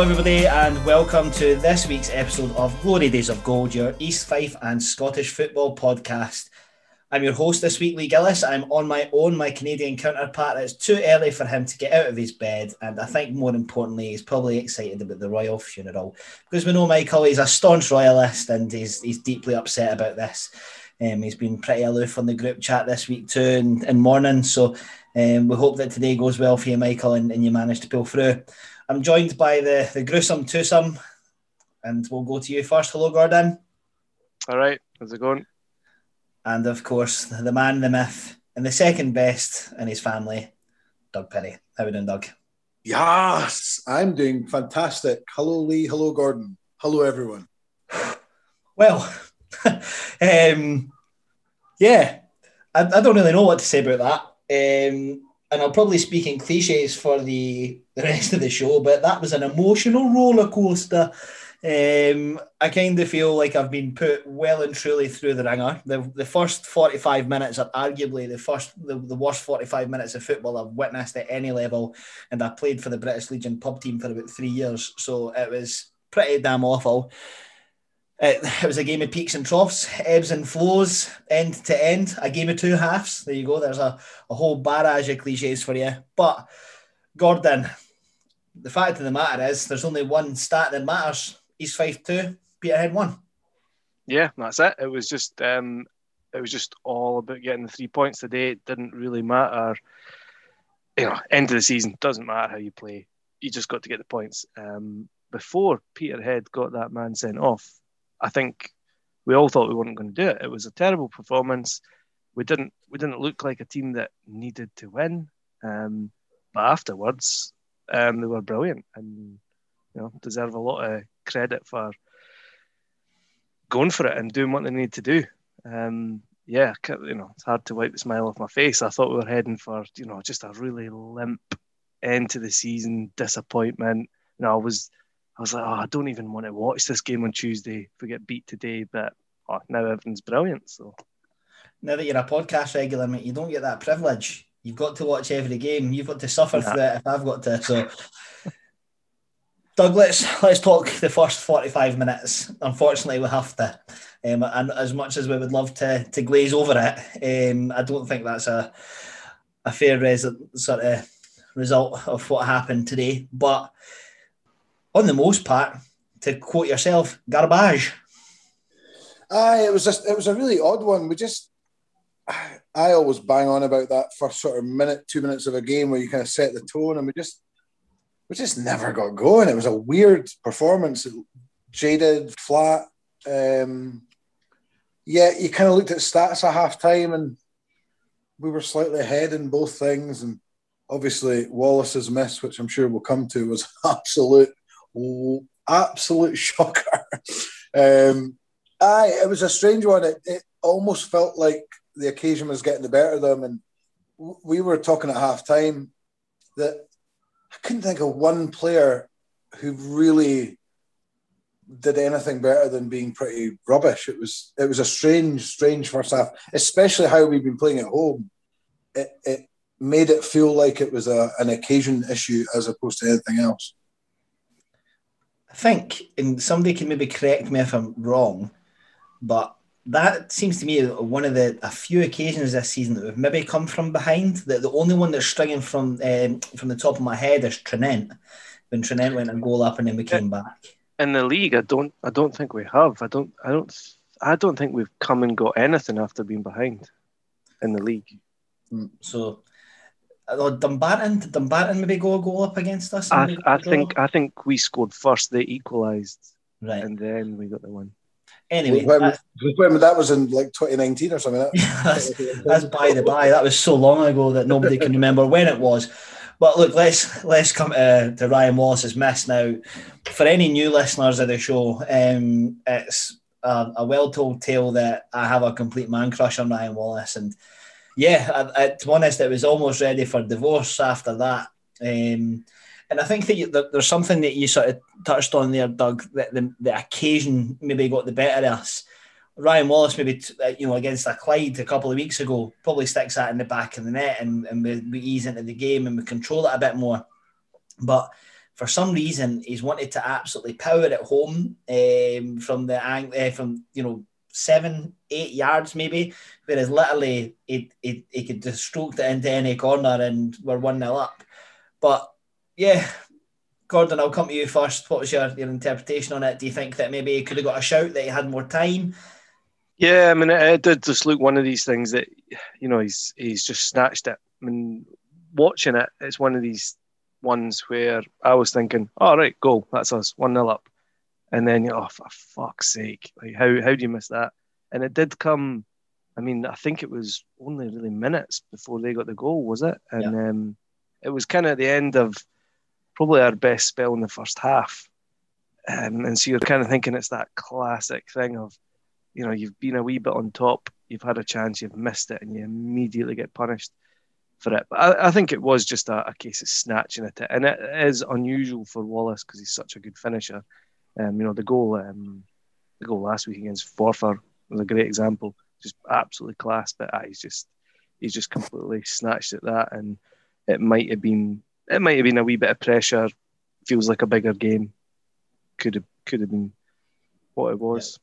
Hello, everybody, and welcome to this week's episode of Glory Days of Gold, your East Fife and Scottish football podcast. I'm your host this week, Lee Gillis. I'm on my own. My Canadian counterpart. It's too early for him to get out of his bed, and I think more importantly, he's probably excited about the royal funeral because we know Michael. He's a staunch royalist, and he's he's deeply upset about this. Um, he's been pretty aloof on the group chat this week too, and, and morning. So um, we hope that today goes well for you, Michael, and, and you manage to pull through. I'm joined by the, the gruesome twosome, and we'll go to you first. Hello, Gordon. All right, how's it going? And of course, the man, the myth, and the second best in his family, Doug Penny. How are you doing, Doug? Yes, I'm doing fantastic. Hello, Lee. Hello, Gordon. Hello, everyone. Well, um, yeah, I, I don't really know what to say about that. Um, and I'll probably speak in cliches for the, the rest of the show, but that was an emotional roller coaster. Um, I kind of feel like I've been put well and truly through the ringer. The, the first 45 minutes are arguably the first the, the worst 45 minutes of football I've witnessed at any level. And I played for the British Legion pub team for about three years. So it was pretty damn awful. It, it, was a game of peaks and troughs, ebbs and flows, end to end, a game of two halves. There you go. There's a, a whole barrage of cliches for you. But Gordon, the fact of the matter is, there's only one stat that matters. East Fife two, Peterhead one. Yeah, that's it. It was just, um, it was just all about getting the three points today. It didn't really matter. You know, end of the season doesn't matter how you play. You just got to get the points. Um, before Peterhead got that man sent off, I think we all thought we weren't going to do it. It was a terrible performance. We didn't we didn't look like a team that needed to win. Um, but afterwards, um, they were brilliant and you know deserve a lot of credit for going for it and doing what they need to do. Um, yeah, you know, it's hard to wipe the smile off my face. I thought we were heading for you know just a really limp end to the season, disappointment. You know, I was I was like, oh, I don't even want to watch this game on Tuesday if we get beat today. But oh, now everything's brilliant. So now that you're a podcast regular, mate, you don't get that privilege. You've got to watch every game. You've got to suffer yeah. through it if I've got to. So, Doug, let's let's talk the first forty-five minutes. Unfortunately, we have to. Um, and as much as we would love to to glaze over it, um, I don't think that's a a fair res- sort of result of what happened today. But on the most part, to quote yourself, garbage. Aye, it was just it was a really odd one. We just I always bang on about that first sort of minute, two minutes of a game where you kind of set the tone, and we just we just never got going. It was a weird performance, jaded, flat. Um, yeah, you kind of looked at stats at half time, and we were slightly ahead in both things. And obviously, Wallace's miss, which I'm sure we'll come to, was absolute absolute shocker. Um, aye, it was a strange one. It, it almost felt like the occasion was getting the better of them, and we were talking at half time that I couldn't think of one player who really did anything better than being pretty rubbish. It was it was a strange, strange first half, especially how we've been playing at home. It, it made it feel like it was a, an occasion issue as opposed to anything else. I think, and somebody can maybe correct me if I'm wrong, but that seems to me one of the a few occasions this season that we've maybe come from behind. That the only one that's stringing from um, from the top of my head is Tranent when Tranent went a goal up and then we came back. In the league, I don't I don't think we have. I don't I don't I don't think we've come and got anything after being behind in the league. So, Dumbarton, did Dumbarton maybe go a goal up against us? I, I think? I think we scored first. They equalised, right. and then we got the one. Anyway, when, that- when that was in like 2019 or something. That, that's, that's by the by. That was so long ago that nobody can remember when it was. But look, let's let's come to, to Ryan Wallace's miss now. For any new listeners of the show, um, it's a, a well-told tale that I have a complete man crush on Ryan Wallace, and yeah, I, I, to be honest, it was almost ready for divorce after that. Um, and I think that, you, there's something that you sort of touched on there, Doug. That the, the occasion maybe got the better of us. Ryan Wallace, maybe t- uh, you know against a Clyde a couple of weeks ago, probably sticks that in the back of the net, and, and we, we ease into the game and we control it a bit more. But for some reason, he's wanted to absolutely power it home um, from the ang- uh, from you know seven, eight yards maybe, whereas literally he, he, he could just stroke it into any corner and we're one 0 up. But yeah, Gordon, I'll come to you first. What was your, your interpretation on it? Do you think that maybe he could have got a shout that he had more time? Yeah, I mean, it, it did just look one of these things that you know he's he's just snatched it. I mean, watching it, it's one of these ones where I was thinking, "All right, goal, that's us, one 0 up," and then you're, oh, for fuck's sake, like how how do you miss that? And it did come. I mean, I think it was only really minutes before they got the goal, was it? And um, it was kind of the end of probably our best spell in the first half. Um, and so you're kind of thinking it's that classic thing of you know, you've been a wee bit on top, you've had a chance, you've missed it, and you immediately get punished for it. But I, I think it was just a, a case of snatching at it, and it is unusual for Wallace because he's such a good finisher. Um, you know, the goal, um, the goal last week against Forfar was a great example, just absolutely class. But uh, he's just, he's just completely snatched at that, and it might have been, it might have been a wee bit of pressure. Feels like a bigger game. Could have, could have been what it was.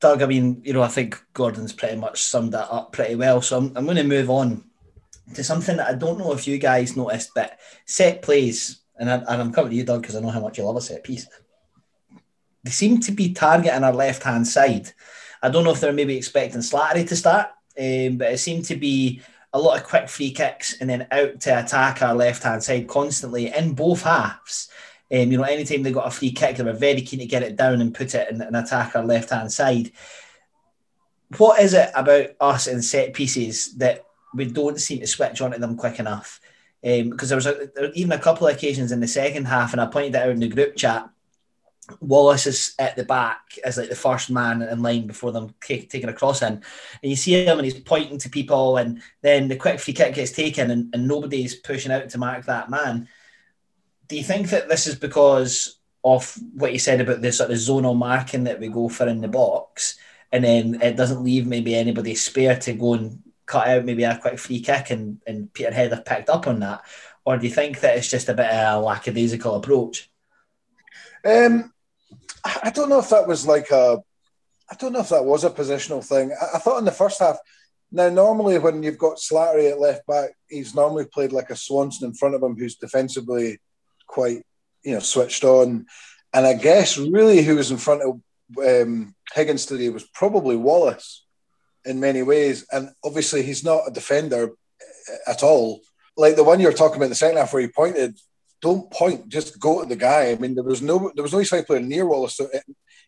Doug, I mean, you know, I think Gordon's pretty much summed that up pretty well. So I'm, I'm going to move on to something that I don't know if you guys noticed, but set plays, and, I, and I'm coming to you, Doug, because I know how much you love a set piece. They seem to be targeting our left hand side. I don't know if they're maybe expecting Slattery to start, um, but it seemed to be a lot of quick free kicks and then out to attack our left hand side constantly in both halves. Um, you know, anytime they got a free kick, they were very keen to get it down and put it and, and attack our left hand side. What is it about us in set pieces that we don't seem to switch onto them quick enough? Um, because there was a, there even a couple of occasions in the second half, and I pointed out in the group chat. Wallace is at the back as like the first man in line before them taking a cross in, and you see him and he's pointing to people, and then the quick free kick gets taken, and, and nobody's pushing out to mark that man do you think that this is because of what you said about the sort of zonal marking that we go for in the box, and then it doesn't leave maybe anybody spare to go and cut out maybe a quick free kick, and, and Peterhead have picked up on that? Or do you think that it's just a bit of a lackadaisical approach? Um, I don't know if that was like a. I don't know if that was a positional thing. I, I thought in the first half. Now, normally when you've got Slattery at left back, he's normally played like a Swanson in front of him, who's defensively quite, you know, switched on. And I guess really who was in front of um, Higgins today was probably Wallace in many ways. And obviously he's not a defender at all. Like the one you were talking about in the second half where he pointed, don't point, just go to the guy. I mean, there was no there was no side player near Wallace, so it,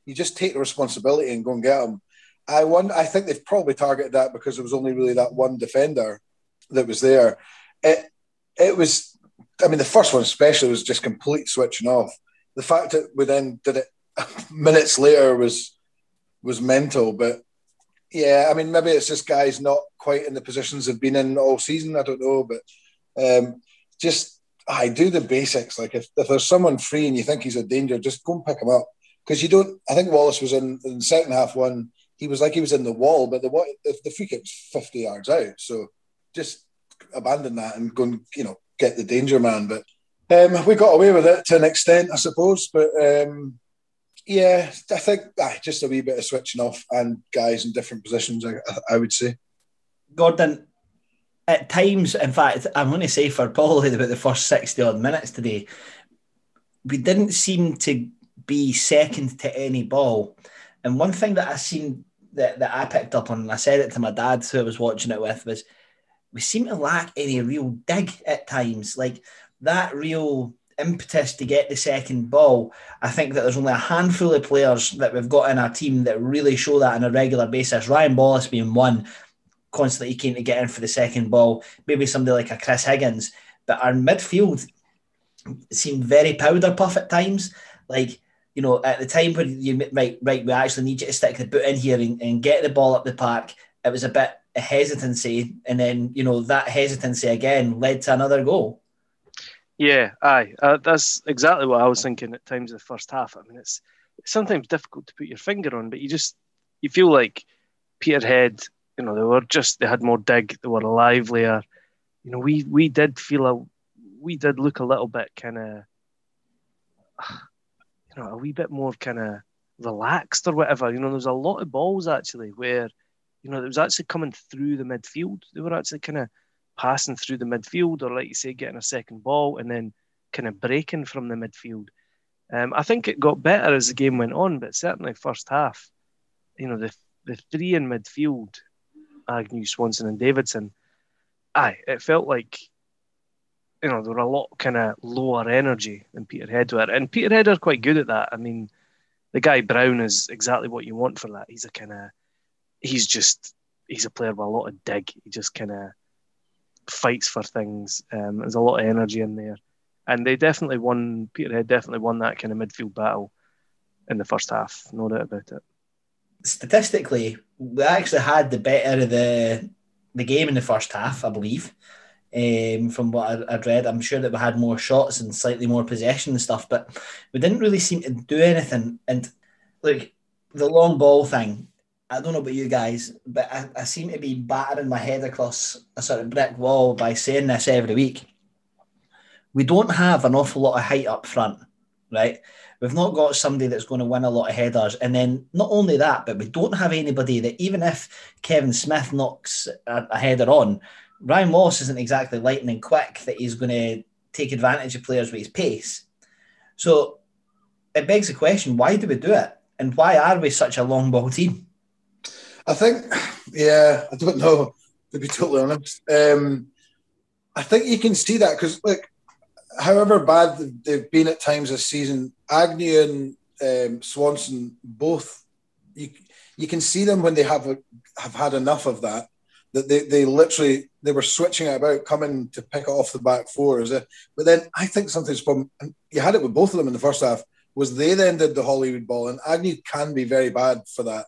you just take the responsibility and go and get him. I wonder, I think they've probably targeted that because there was only really that one defender that was there. It it was I mean, the first one especially was just complete switching off. The fact that we then did it minutes later was was mental. But yeah, I mean, maybe it's just guys not quite in the positions they've been in all season. I don't know, but um, just I do the basics. Like if, if there's someone free and you think he's a danger, just go and pick him up because you don't. I think Wallace was in, in the second half one. He was like he was in the wall, but the the, the free kick was fifty yards out. So just abandon that and go and you know get the danger man. But um, we got away with it to an extent, I suppose. But um, yeah, I think ah, just a wee bit of switching off and guys in different positions. I, I would say. Gordon, at times, in fact, I'm going to say for probably about the first 60 odd minutes today, we didn't seem to be second to any ball. And one thing that I seen that, that I picked up on, and I said it to my dad who I was watching it with, was we seem to lack any real dig at times. Like that real impetus to get the second ball. I think that there's only a handful of players that we've got in our team that really show that on a regular basis. Ryan Wallace being one, constantly keen to get in for the second ball. Maybe somebody like a Chris Higgins. But our midfield seemed very powder puff at times. Like, you know, at the time when you right, right, we actually need you to stick the boot in here and, and get the ball up the park. It was a bit a hesitancy, and then you know that hesitancy again led to another goal. Yeah, aye, uh, that's exactly what I was thinking at times in the first half. I mean, it's, it's sometimes difficult to put your finger on, but you just you feel like Peterhead, you know, they were just they had more dig, they were livelier. You know, we we did feel a we did look a little bit kind of, you know, a wee bit more kind of relaxed or whatever. You know, there was a lot of balls actually where, you know, it was actually coming through the midfield. They were actually kind of passing through the midfield, or like you say, getting a second ball and then kind of breaking from the midfield. Um, I think it got better as the game went on, but certainly first half, you know, the the three in midfield, Agnew, Swanson, and Davidson, aye, it felt like, you know, there were a lot kind of lower energy than Peterhead were, and Peterhead are quite good at that. I mean, the guy Brown is exactly what you want for that. He's a kind of, he's just, he's a player with a lot of dig. He just kind of fights for things. Um, there's a lot of energy in there, and they definitely won. Peterhead definitely won that kind of midfield battle in the first half. No doubt about it. Statistically, we actually had the better of the the game in the first half, I believe. Um, from what I, would read, I'm sure that we had more shots and slightly more possession and stuff, but we didn't really seem to do anything. And like the long ball thing, I don't know about you guys, but I, I seem to be battering my head across a sort of brick wall by saying this every week. We don't have an awful lot of height up front, right? We've not got somebody that's going to win a lot of headers. And then not only that, but we don't have anybody that even if Kevin Smith knocks a, a header on, Ryan Moss isn't exactly lightning quick that he's going to take advantage of players with his pace. So it begs the question, why do we do it? And why are we such a long ball team? I think, yeah, I don't know, to be totally honest. Um, I think you can see that because, like, however bad they've been at times this season, Agnew and um, Swanson both, you, you can see them when they have a, have had enough of that. That they, they literally they were switching it about, coming to pick it off the back four. Is it? But then I think something's problem. And you had it with both of them in the first half. Was they then did the Hollywood ball, and Agnew can be very bad for that.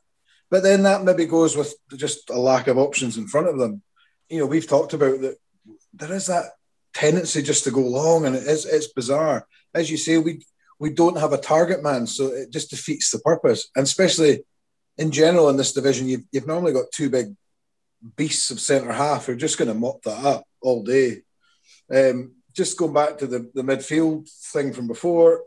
But then that maybe goes with just a lack of options in front of them. You know, we've talked about that there is that tendency just to go long, and it is it's bizarre. As you say, we we don't have a target man, so it just defeats the purpose. And especially in general in this division, you've, you've normally got two big beasts of centre half who are just going to mop that up all day. Um, just going back to the, the midfield thing from before,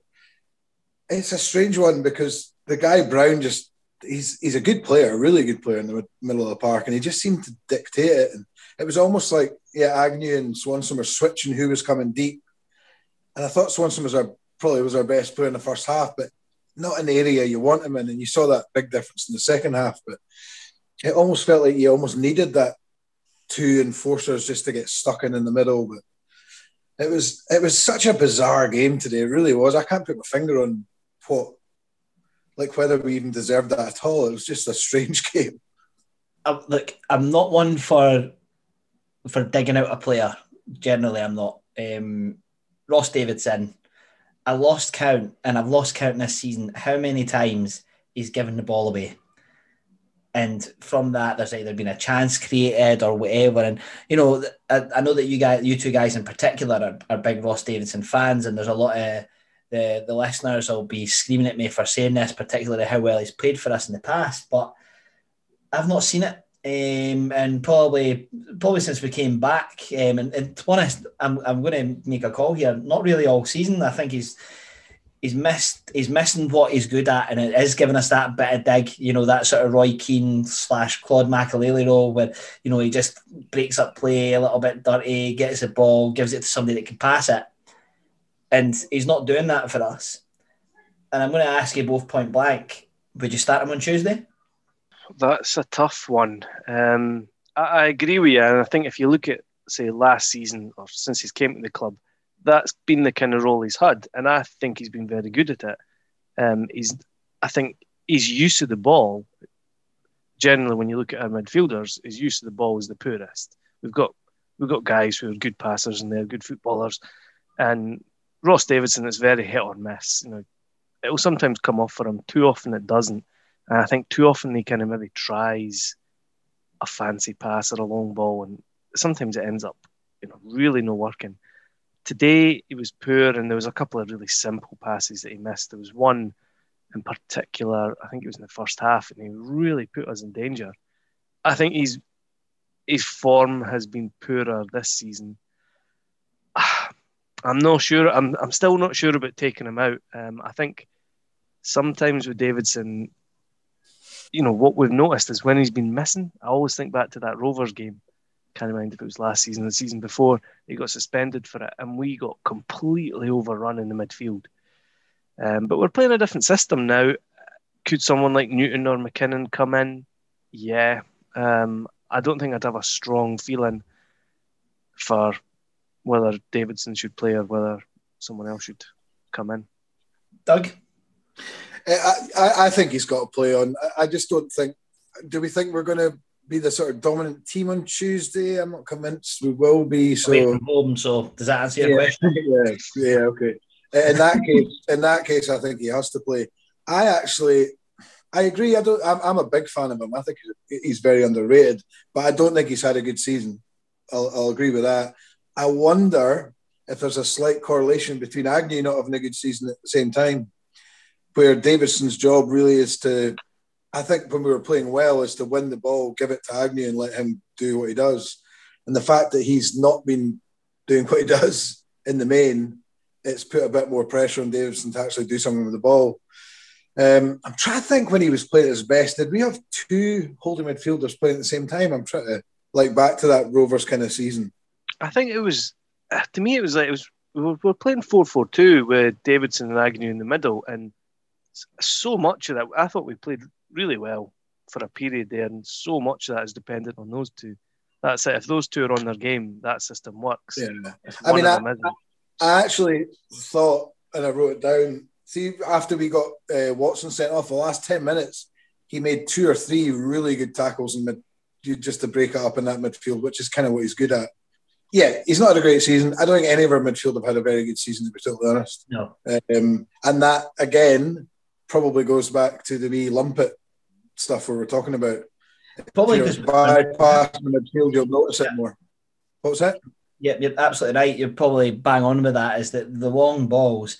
it's a strange one because the guy Brown just he's he's a good player, a really good player in the middle of the park, and he just seemed to dictate it. And it was almost like yeah, Agnew and Swanson were switching who was coming deep, and I thought Swanson was our probably was our best player in the first half, but not the area you want him in, and you saw that big difference in the second half. But it almost felt like you almost needed that two enforcers just to get stuck in in the middle, but. It was it was such a bizarre game today. It really was. I can't put my finger on what like whether we even deserved that at all. It was just a strange game. I'm, look, I'm not one for for digging out a player. Generally, I'm not. Um, Ross Davidson, I lost count, and I've lost count this season how many times he's given the ball away. And from that, there's either been a chance created or whatever. And you know, I, I know that you guys, you two guys in particular, are, are big Ross Davidson fans, and there's a lot of the the listeners will be screaming at me for saying this, particularly how well he's played for us in the past. But I've not seen it, um, and probably probably since we came back. Um, and, and to be honest, I'm I'm going to make a call here. Not really all season. I think he's he's missed he's missing what he's good at, and it is giving us that bit of dig. You know that sort of Roy Keane slash Claude Makélélé role where you know he just breaks up play a little bit dirty, gets the ball, gives it to somebody that can pass it and he's not doing that for us. And I'm going to ask you both point blank: Would you start him on Tuesday? That's a tough one. Um, I, I, agree with you, and I think if you look at say last season or since he's came to the club, that's been the kind of role he's had, and I think he's been very good at it. Um, he's, I think, he's used to the ball. Generally, when you look at our midfielders, his use of the ball is the poorest. We've got we've got guys who are good passers and they're good footballers, and Ross Davidson is very hit or miss. You know, it will sometimes come off for him. Too often it doesn't. And I think too often he kind of maybe tries a fancy pass or a long ball, and sometimes it ends up, you know, really no working. Today he was poor, and there was a couple of really simple passes that he missed. There was one in particular, I think it was in the first half, and he really put us in danger. I think he's his form has been poorer this season. I'm not sure. I'm I'm still not sure about taking him out. Um, I think sometimes with Davidson, you know, what we've noticed is when he's been missing, I always think back to that Rovers game. Can't mind if it was last season or the season before. He got suspended for it, and we got completely overrun in the midfield. Um, but we're playing a different system now. Could someone like Newton or McKinnon come in? Yeah. Um, I don't think I'd have a strong feeling for whether Davidson should play or whether someone else should come in. Doug? Eh, I, I, I think he's got to play on. I just don't think. Do we think we're going to be the sort of dominant team on Tuesday? I'm not convinced we will be. So home. So does that answer your yeah, question? Yeah, yeah, okay. Eh, in that case, in that case, I think he has to play. I actually, I agree. I don't. I'm, I'm a big fan of him. I think he's very underrated, but I don't think he's had a good season. I'll, I'll agree with that. I wonder if there's a slight correlation between Agnew not having a good season at the same time where Davidson's job really is to, I think when we were playing well, is to win the ball, give it to Agnew, and let him do what he does. And the fact that he's not been doing what he does in the main, it's put a bit more pressure on Davidson to actually do something with the ball. Um, I'm trying to think when he was playing at his best. Did we have two holding midfielders playing at the same time? I'm trying to like back to that Rovers kind of season. I think it was to me. It was like it was we were, we were playing four four two with Davidson and Agnew in the middle, and so much of that, I thought we played really well for a period there, and so much of that is dependent on those two. That's it. If those two are on their game, that system works. Yeah. I mean, I, I, actually thought, and I wrote it down. See, after we got uh, Watson sent off, the last ten minutes, he made two or three really good tackles in mid, just to break it up in that midfield, which is kind of what he's good at. Yeah, he's not had a great season. I don't think any of our midfield have had a very good season, to be totally honest. No. Um, and that again probably goes back to the wee lumpet stuff we were talking about. Probably because bypass the midfield, you'll notice yeah. it more. What's that? Yeah, you're absolutely right. You're probably bang on with that. Is that the long balls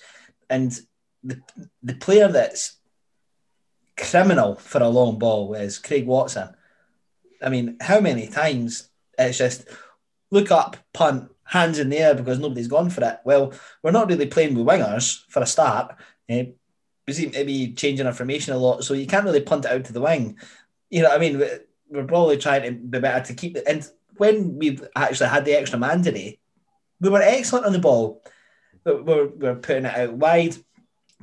and the the player that's criminal for a long ball is Craig Watson. I mean, how many times it's just look up, punt, hands in the air because nobody's gone for it. Well, we're not really playing with wingers for a start. Eh? We seem to be changing information a lot, so you can't really punt it out to the wing. You know, I mean, we're probably trying to be better to keep it. And when we actually had the extra man today, we were excellent on the ball. We're, we're putting it out wide.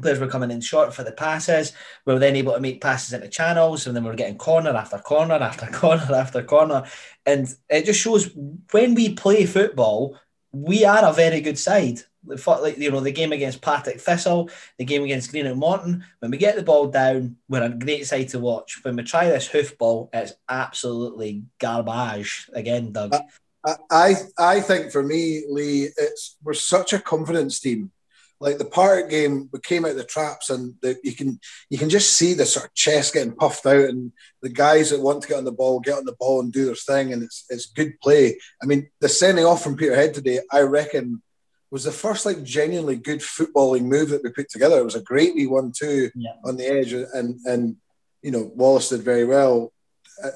Players were coming in short for the passes. We were then able to make passes into channels, and then we are getting corner after corner after corner after corner. And it just shows when we play football, we are a very good side like you know the game against Partick Thistle, the game against Greenock Morton. When we get the ball down, we're a great side to watch. When we try this hoofball, it's absolutely garbage. Again, Doug. I, I I think for me, Lee, it's we're such a confidence team. Like the Partick game, we came out of the traps, and the, you can you can just see the sort of chest getting puffed out, and the guys that want to get on the ball get on the ball and do their thing, and it's it's good play. I mean, the sending off from Peterhead today, I reckon was the first like genuinely good footballing move that we put together. It was a great wee one two yeah. on the edge, and and you know Wallace did very well,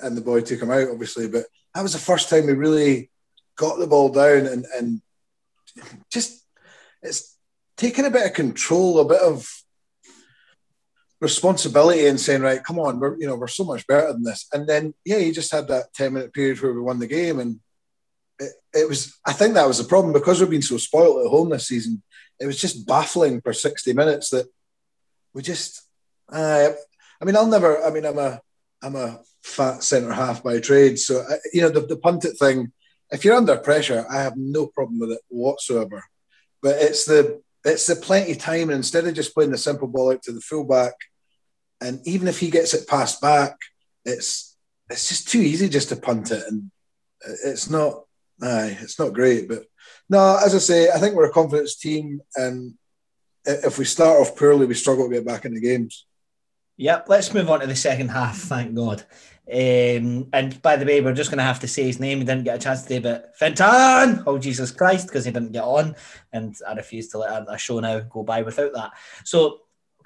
and the boy took him out obviously. But that was the first time we really got the ball down and and just it's taking a bit of control, a bit of responsibility and saying, right, come on, we're you know we're so much better than this. And then yeah, you just had that ten minute period where we won the game, and it, it was I think that was the problem because we've been so spoiled at home this season. It was just baffling for 60 minutes that we just uh, I mean I'll never I mean I'm a I'm a fat centre half by trade. So uh, you know the, the punt it thing. If you're under pressure, I have no problem with it whatsoever. But it's the it's the plenty time, and instead of just playing the simple ball out to the fullback, and even if he gets it passed back, it's it's just too easy just to punt it, and it's not. Aye, it's not great, but no, as I say, I think we're a confidence team, and if we start off poorly, we struggle to get back in the games. Yep, let's move on to the second half. Thank God. Um, and by the way, we're just going to have to say his name. He didn't get a chance today, but Fintan! Oh, Jesus Christ, because he didn't get on. And I refuse to let a show now go by without that. So,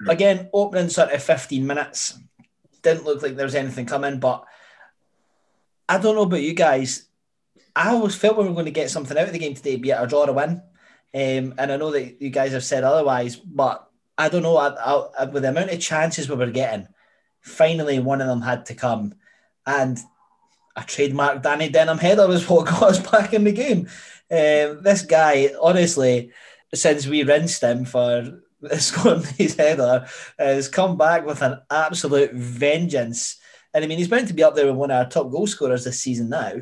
again, opening sort of 15 minutes. Didn't look like there was anything coming, but I don't know about you guys. I always felt we were going to get something out of the game today, be it a draw or a win. Um, and I know that you guys have said otherwise, but I don't know. I, I, with the amount of chances we were getting, finally one of them had to come, and a trademark Danny Denham header was what got us back in the game. Um, this guy, honestly, since we rinsed him for scoring his header, has come back with an absolute vengeance. And I mean, he's meant to be up there with one of our top goal scorers this season now.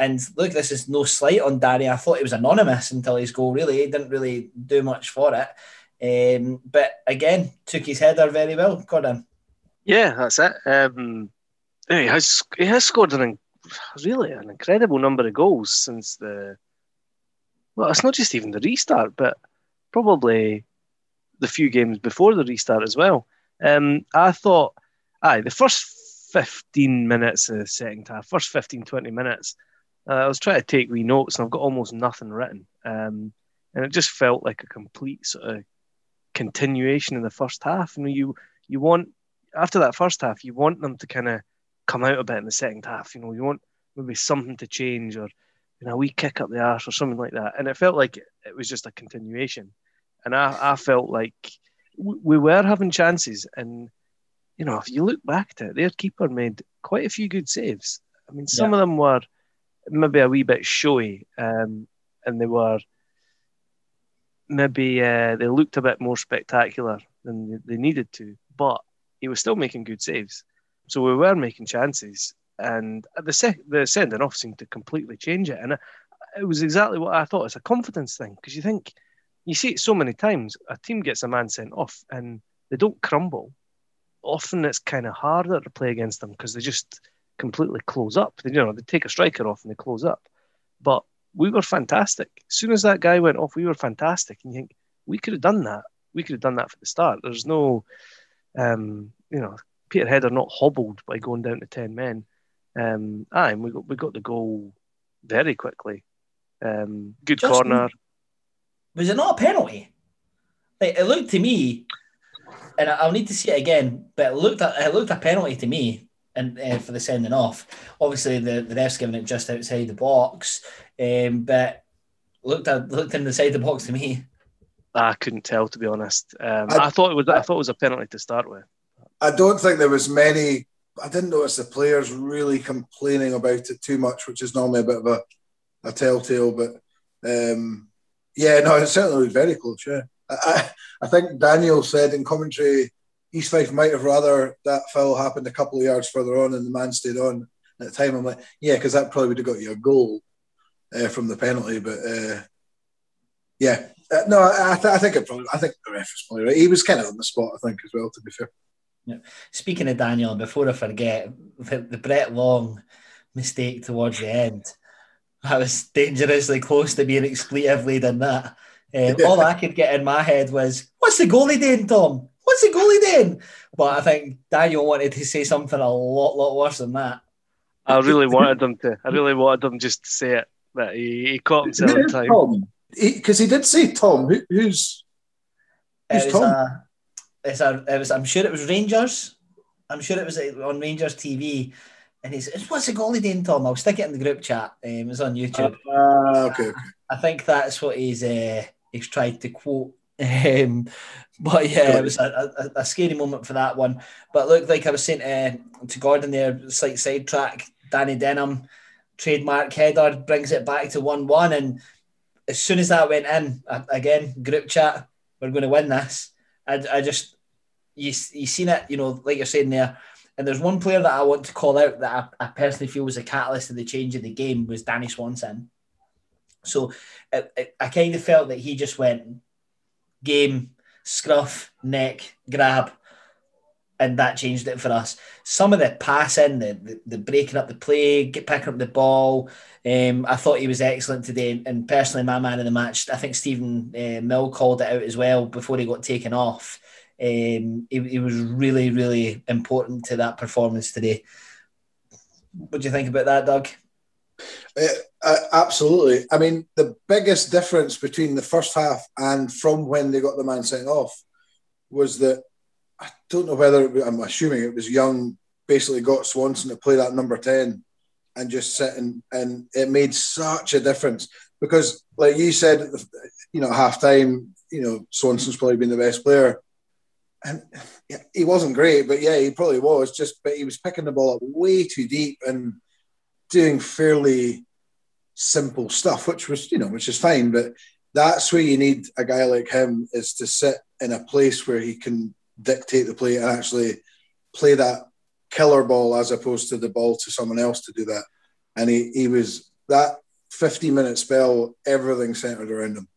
And look, this is no slight on Danny. I thought he was anonymous until his goal. Really, he didn't really do much for it. Um, but again, took his header very well. Gordon. Yeah, that's it. Um, he has he has scored an really an incredible number of goals since the. Well, it's not just even the restart, but probably the few games before the restart as well. Um, I thought, aye, the first 15 minutes of the second half, first 15, 20 minutes, uh, I was trying to take wee notes and I've got almost nothing written. Um, and it just felt like a complete sort of continuation in the first half. And you you want after that first half, you want them to kind of come out a bit in the second half. You know, you want maybe something to change or you know, we kick up the arse or something like that. And it felt like it was just a continuation. And I, I felt like we were having chances. And, you know, if you look back to it, their keeper made quite a few good saves. I mean, some yeah. of them were maybe a wee bit showy um, and they were maybe uh, they looked a bit more spectacular than they needed to, but he was still making good saves. So we were making chances, and the sec- the sending off seemed to completely change it, and it was exactly what I thought. It's a confidence thing because you think you see it so many times. A team gets a man sent off, and they don't crumble. Often it's kind of harder to play against them because they just completely close up. They, you know, they take a striker off and they close up. But we were fantastic. As soon as that guy went off, we were fantastic. And you think we could have done that. We could have done that for the start. There's no, um, you know, Peterhead are not hobbled by going down to ten men. Um, aye, and we got we got the goal very quickly. Um, good Just, corner. Was it not a penalty? Like, it looked to me, and I'll need to see it again. But it looked it looked a penalty to me and uh, for the sending off. Obviously, the the ref's giving it just outside the box, um, but looked at looked in the side of the box to me. I couldn't tell to be honest. Um, I, I, thought it was I thought it was a penalty to start with. I don't think there was many. I didn't notice the players really complaining about it too much, which is normally a bit of a, a telltale. But um, yeah, no, it certainly was very close. Yeah, I, I think Daniel said in commentary East Fife might have rather that foul happened a couple of yards further on and the man stayed on. At the time, I'm like, yeah, because that probably would have got you a goal uh, from the penalty. But uh, yeah, uh, no, I, th- I, think it probably. I think the ref was probably right. He was kind of on the spot, I think, as well. To be fair. Yeah. Speaking of Daniel, before I forget, the, the Brett Long mistake towards the end, I was dangerously close to being expletively done that. Um, all I could get in my head was, "What's the goalie doing, Tom? What's the goalie then? But I think Daniel wanted to say something a lot, lot worse than that. I really wanted them to. I really wanted them just to say it. but he, he caught himself in time. Because he, he, did say Tom. Who, who's who's it Tom? A, it's a, it was, I'm sure it was Rangers. I'm sure it was on Rangers TV. And he says, What's the goalie doing, Tom? I'll stick it in the group chat. Um, it was on YouTube. Uh, okay, okay. I think that's what he's uh, he's tried to quote. Um, but yeah, it was a, a, a, scary moment for that one. But look, like I was saying uh, to Gordon there, slight sidetrack. Danny Denham, trademark header, brings it back to 1 1. And as soon as that went in, again, group chat, we're going to win this. I, I just, you, you seen it, you know, like you're saying there, And there's one player that I want to call out that I, I personally feel was a catalyst of the change of the game was Danny Swanson. So it, it, I kind of felt that he just went game, scruff, neck, grab, and that changed it for us. Some of the passing, the, the, the breaking up the play, get, picking up the ball, um, I thought he was excellent today. And personally, my man of the match, I think Stephen uh, Mill called it out as well before he got taken off. Um, he, he was really, really important to that performance today. What do you think about that, Doug? Uh, uh, absolutely. I mean, the biggest difference between the first half and from when they got the man sent off was that I don't know whether was, I'm assuming it was Young basically got Swanson to play that number 10 and just sit and, and it made such a difference because, like you said, you know, half time, you know, Swanson's probably been the best player. And he wasn't great, but yeah, he probably was. Just, but he was picking the ball up way too deep and doing fairly simple stuff, which was, you know, which is fine. But that's where you need a guy like him is to sit in a place where he can dictate the play and actually play that killer ball as opposed to the ball to someone else to do that. And he, he was that 50 minute spell, everything centered around him.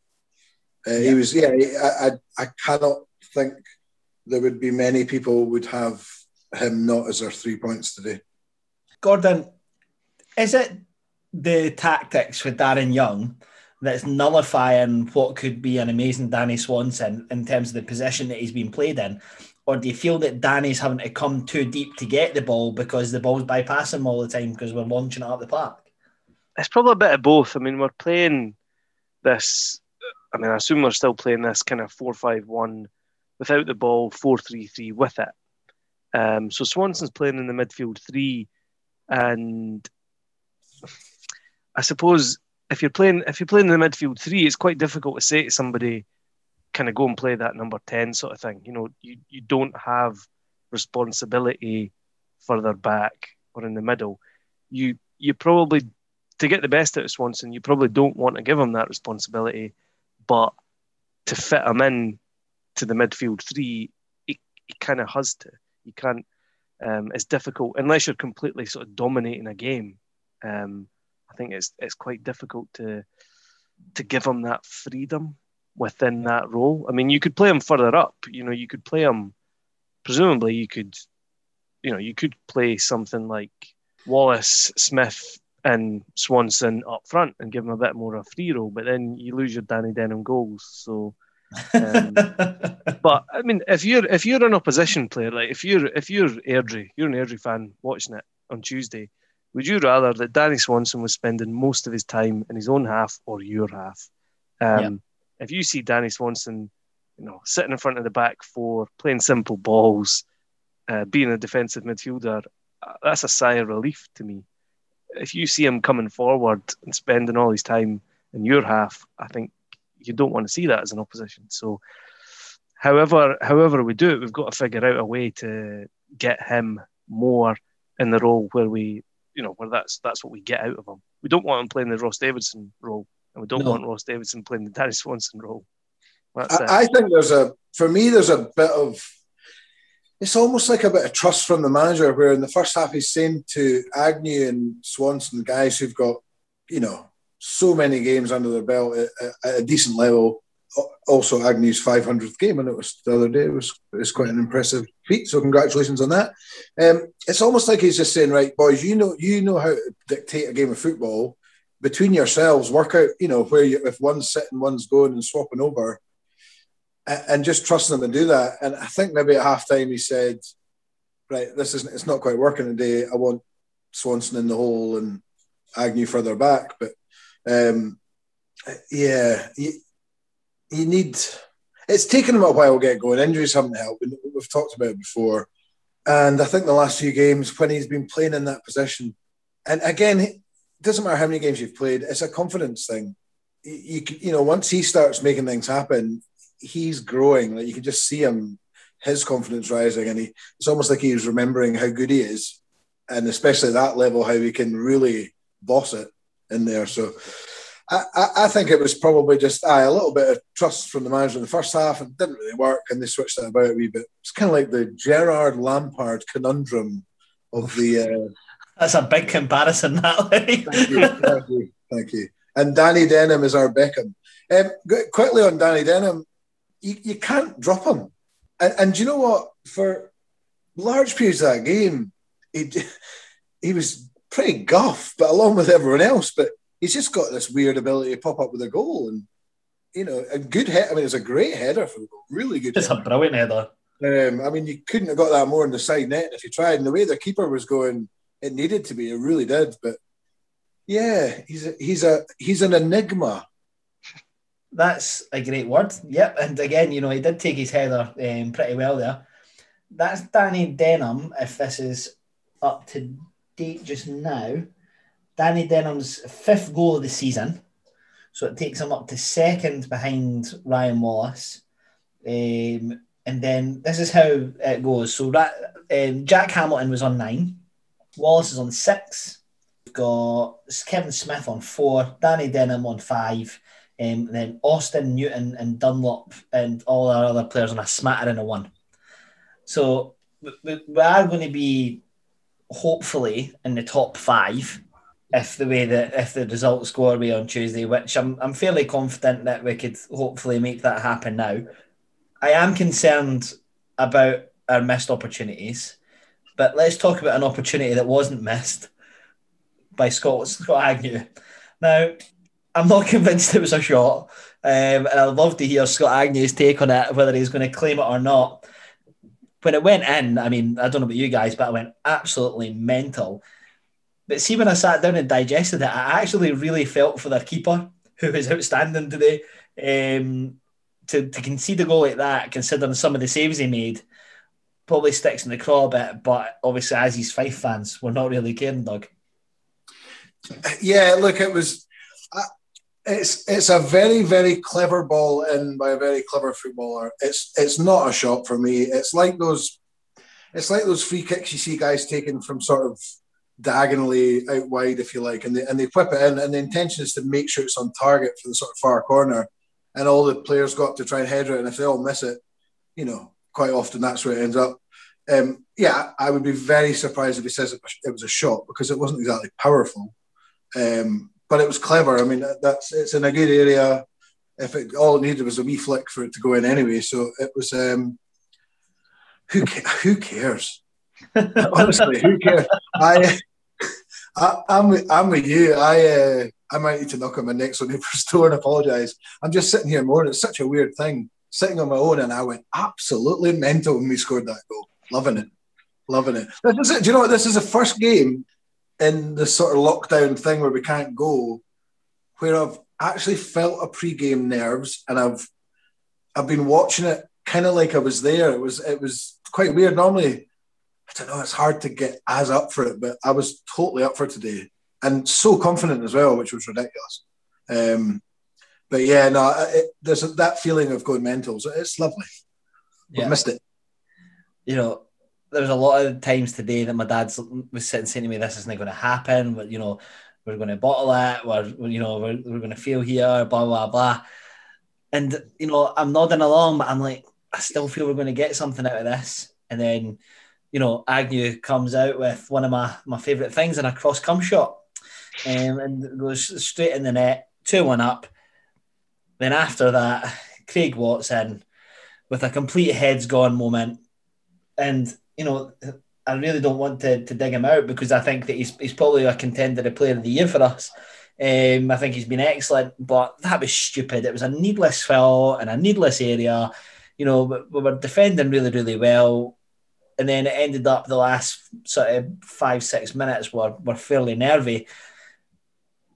Uh, yeah. He was, yeah, I, I, I cannot think there would be many people would have him not as their three points today. Gordon, is it the tactics with Darren Young that's nullifying what could be an amazing Danny Swanson in terms of the position that he's been played in? Or do you feel that Danny's having to come too deep to get the ball because the ball's bypassing him all the time because we're launching it up the park? It's probably a bit of both. I mean, we're playing this. I mean, I assume we're still playing this kind of 4 5 1 without the ball, 4 3 3 with it. Um, so Swanson's playing in the midfield three, and I suppose if you're playing if you're playing in the midfield three, it's quite difficult to say to somebody, kind of go and play that number ten sort of thing. You know, you, you don't have responsibility further back or in the middle. You you probably to get the best out of Swanson, you probably don't want to give him that responsibility, but to fit him in to the midfield three, he, he kind of has to. You can't. Um, it's difficult unless you're completely sort of dominating a game. Um, I think it's it's quite difficult to to give him that freedom within that role. I mean, you could play him further up. You know, you could play him. Presumably, you could, you know, you could play something like Wallace, Smith, and Swanson up front and give him a bit more of a free role. But then you lose your Danny Denham goals. So, um, but I mean, if you're if you're an opposition player, like if you're if you're Airdrie, you're an Airdrie fan watching it on Tuesday would you rather that Danny Swanson was spending most of his time in his own half or your half? Um, If you see Danny Swanson, you know, sitting in front of the back four, playing simple balls, uh, being a defensive midfielder, uh, that's a sigh of relief to me. If you see him coming forward and spending all his time in your half, I think you don't want to see that as an opposition. So, however, however we do it, we've got to figure out a way to get him more in the role where we you know, where that's that's what we get out of him. We don't want him playing the Ross Davidson role, and we don't no. want Ross Davidson playing the Danny Swanson role. I, uh, I, think there's a, for me, there's a bit of, it's almost like a bit of trust from the manager, where in the first half he's saying to Agnew and Swanson, guys who've got, you know, so many games under their belt at, at a decent level, also Agnew's 500th game, and it was the other day. It was it was quite an impressive feat. So congratulations on that. Um, it's almost like he's just saying, right, boys, you know you know how to dictate a game of football between yourselves. Work out, you know, where you, if one's sitting, one's going and swapping over, and, and just trusting them to do that. And I think maybe at halftime he said, right, this isn't it's not quite working today. I want Swanson in the hole and Agnew further back, but. Um, yeah, you need. It's taken him a while to get going. Injuries haven't helped. We've talked about it before, and I think the last few games when he's been playing in that position, and again, it doesn't matter how many games you've played. It's a confidence thing. You, you, you know, once he starts making things happen, he's growing. Like you can just see him, his confidence rising, and he. It's almost like he's remembering how good he is, and especially at that level, how he can really boss it in there. So I, I, think it was probably just aye, a little bit of trust from the manager in the first half. and didn't really work, and they switched it about a wee bit. It's kind of like the Gerrard Lampard conundrum of the. Uh, That's a big comparison, that. thank, you, thank you, thank you. And Danny Denham is our Beckham. Um, quickly on Danny Denham, you, you can't drop him. And, and you know what? For large periods of that game, he he was pretty guff, but along with everyone else. But he's just got this weird ability to pop up with a goal, and you know, a good head. I mean, it's a great header for really good. It's header. a brilliant header. Um, I mean, you couldn't have got that more in the side net if you tried. And the way the keeper was going, it needed to be. It really did. But yeah, he's a, he's a he's an enigma. That's a great word. Yep. And again, you know, he did take his header um, pretty well there. That's Danny Denholm. If this is up to date just now, Danny Denholm's fifth goal of the season. So it takes him up to second behind Ryan Wallace. Um, and then this is how it goes. So that um, Jack Hamilton was on nine, Wallace is on six. We've got Kevin Smith on four, Danny Denholm on five, um, and then Austin Newton and Dunlop and all our other players on a smattering of one. So we, we are going to be hopefully in the top five if the way that if the results go our way on Tuesday, which I'm I'm fairly confident that we could hopefully make that happen now. I am concerned about our missed opportunities, but let's talk about an opportunity that wasn't missed by Scott Scott Agnew. Now, I'm not convinced it was a shot, um, and I'd love to hear Scott Agnew's take on it, whether he's going to claim it or not. When it went in, I mean, I don't know about you guys, but I went absolutely mental. But see, when I sat down and digested it, I actually really felt for their keeper, who was outstanding today. Um, to, to concede a goal like that, considering some of the saves he made, probably sticks in the craw a bit. But obviously, as he's Fife fans, we're not really caring, Doug. Yeah, look, it was. It's it's a very very clever ball in by a very clever footballer. It's it's not a shot for me. It's like those, it's like those free kicks you see guys taking from sort of diagonally out wide, if you like, and they and they whip it in, and the intention is to make sure it's on target for the sort of far corner and all the players got to try and header it. And if they all miss it, you know, quite often that's where it ends up. Um, yeah, I would be very surprised if he says it was a shot because it wasn't exactly powerful, um, but it was clever. I mean, that's it's in a good area. If it all it needed was a wee flick for it to go in anyway, so it was. Um, who who cares? Honestly, who cares? I, I am with, I'm with you. I uh, I might need to knock on my next on neighbour's door and apologise. I'm just sitting here more. It's such a weird thing, sitting on my own, and I went absolutely mental when we scored that goal. Loving it, loving it. This is it. Do you know what? This is the first game in the sort of lockdown thing where we can't go, where I've actually felt a pre-game nerves, and I've I've been watching it kind of like I was there. It was it was quite weird. Normally, I don't know. It's hard to get as up for it, but I was totally up for today and so confident as well, which was ridiculous. Um, but yeah, no, it, there's that feeling of going mental. So it's lovely. Yeah. missed it. You know, there's a lot of times today that my dad was sitting saying to me, "This isn't going to happen." But you know, we're going to bottle it. We're you know we're, we're going to fail here. Blah blah blah. And you know, I'm nodding along, but I'm like, I still feel we're going to get something out of this. And then, you know, Agnew comes out with one of my my favourite things in a cross come shot um, and goes straight in the net, 2 1 up. Then after that, Craig Watson with a complete heads gone moment. And, you know, I really don't want to, to dig him out because I think that he's, he's probably a contender to player of the year for us. Um, I think he's been excellent, but that was stupid. It was a needless foul in a needless area. You know, we were defending really, really well. And then it ended up the last sort of five, six minutes were, were fairly nervy.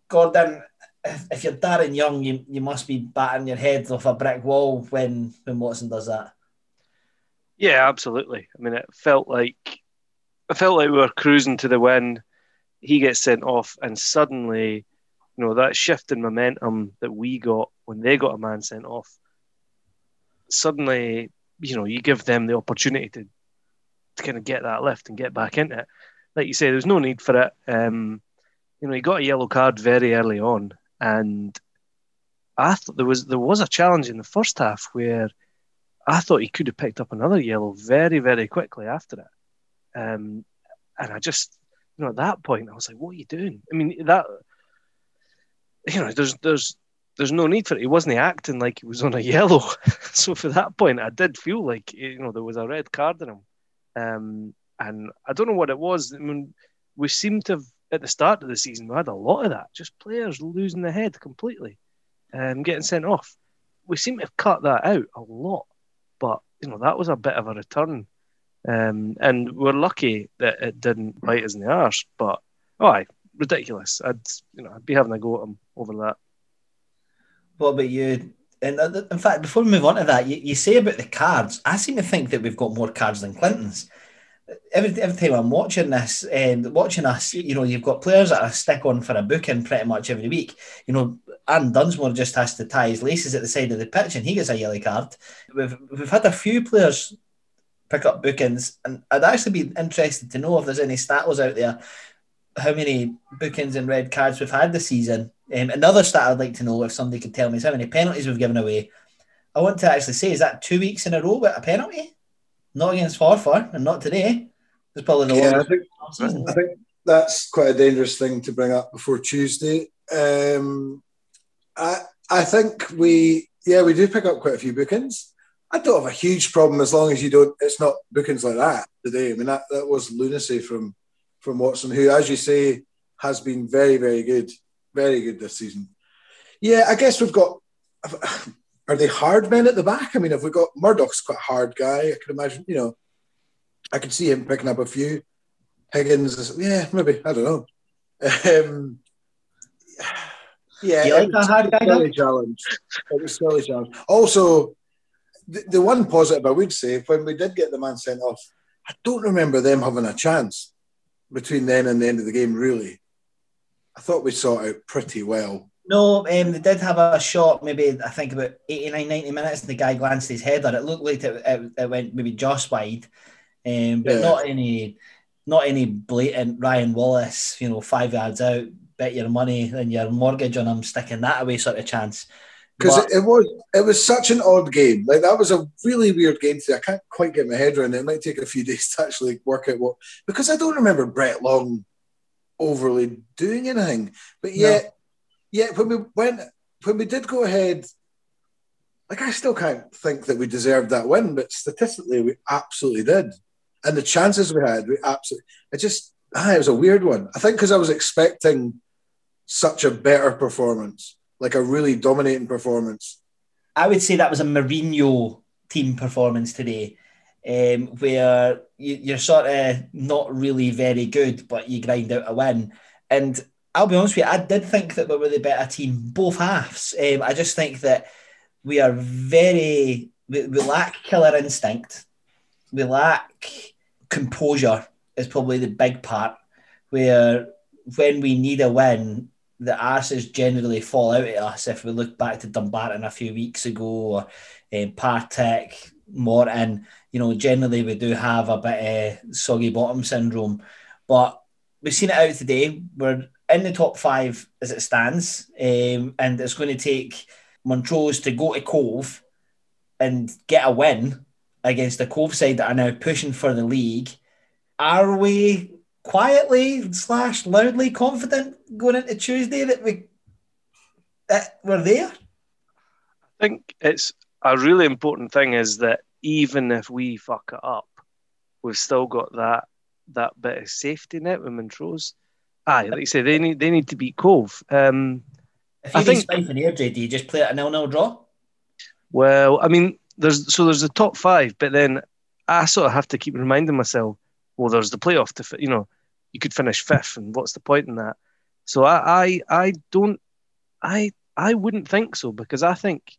Gordon, if, if you're Darren Young, you, you must be batting your head off a brick wall when when Watson does that. Yeah, absolutely. I mean, it felt like it felt like we were cruising to the win. He gets sent off, and suddenly, you know, that shift in momentum that we got when they got a man sent off. Suddenly, you know, you give them the opportunity to, to kind of get that lift and get back into it. Like you say, there's no need for it. Um, you know, he got a yellow card very early on, and I thought there was there was a challenge in the first half where I thought he could have picked up another yellow very very quickly after it. Um, and I just, you know, at that point, I was like, "What are you doing?" I mean, that, you know, there's there's there's no need for it. He wasn't acting like he was on a yellow. so for that point, I did feel like you know there was a red card in him, um, and I don't know what it was. I mean, we seemed to have at the start of the season we had a lot of that, just players losing the head completely, um, getting sent off. We seem to have cut that out a lot, but you know that was a bit of a return, um, and we're lucky that it didn't bite us in the arse. But oh, ridiculous. I'd you know I'd be having a go at him over that. What about you? And uh, in fact, before we move on to that, you, you say about the cards. I seem to think that we've got more cards than Clinton's. Every, every time I'm watching this, and um, watching us, you know, you've got players that are stick on for a booking pretty much every week. You know, Aaron Dunsmore just has to tie his laces at the side of the pitch and he gets a yellow card. We've, we've had a few players pick up bookings, and I'd actually be interested to know if there's any status out there how many bookings and red cards we've had this season. Um, another stat I'd like to know if somebody could tell me is how many penalties we've given away. I want to actually say, is that two weeks in a row with a penalty? Not against Forfar and not today. It's probably the yeah, I think, I think that's quite a dangerous thing to bring up before Tuesday. Um, I I think we yeah we do pick up quite a few bookings. I don't have a huge problem as long as you don't. It's not bookings like that today. I mean that, that was lunacy from from Watson, who, as you say, has been very, very good, very good this season. Yeah, I guess we've got. Are they hard men at the back? I mean, have we got Murdoch's quite a hard guy? I can imagine. You know, I can see him picking up a few. Higgins, yeah, maybe I don't know. Um, yeah, you like a hard guy? Silly challenge. It was silly challenge. Also, the, the one positive I would say when we did get the man sent off, I don't remember them having a chance between then and the end of the game, really. I thought we saw it out pretty well. No, um, they did have a shot, maybe I think about 89, 90 minutes, and the guy glanced his header. It looked like it, it, it went maybe just wide, um, but yeah. not any not any blatant Ryan Wallace, you know, five yards out, bet your money and your mortgage on him sticking that away sort of chance because it, it, was it was such an odd game. Like that was a really weird game today. I can't quite get my head around it. It might take a few days to actually work out what because I don't remember Brett Long overly doing anything. But yet, no. yeah, when we went when we did go ahead, like I still can't think that we deserved that win, but statistically we absolutely did. And the chances we had, we absolutely it just ah, it was a weird one. I think because I was expecting such a better performance like a really dominating performance. I would say that was a Mourinho team performance today, um, where you, are sort of not really very good, but you grind out a win. And I'll be honest with you, I did think that we were the better team, both halves. Um, I just think that we are very, we, we lack killer instinct. We lack composure, is probably the big part, where when we need a win, the arses generally fall out at us if we look back to Dumbarton a few weeks ago or um, Partick, Morton, you know, generally we do have a bit of soggy bottom syndrome. But we've seen it out today. We're in the top five as it stands, um, and it's going to take Montrose to go to Cove and get a win against the Cove side that are now pushing for the league. Are we quietly slash loudly confident going into Tuesday that we that we're there? I think it's a really important thing is that even if we fuck it up, we've still got that that bit of safety net with Montrose. Aye, like you say, they need they need to beat Cove. Um, if you I think Spife and Airdrie, do you just play it a nil-nil draw? Well, I mean, there's so there's the top five, but then I sort of have to keep reminding myself, well, there's the playoff to you know, you could finish fifth, and what's the point in that? So I, I, I don't, I, I wouldn't think so because I think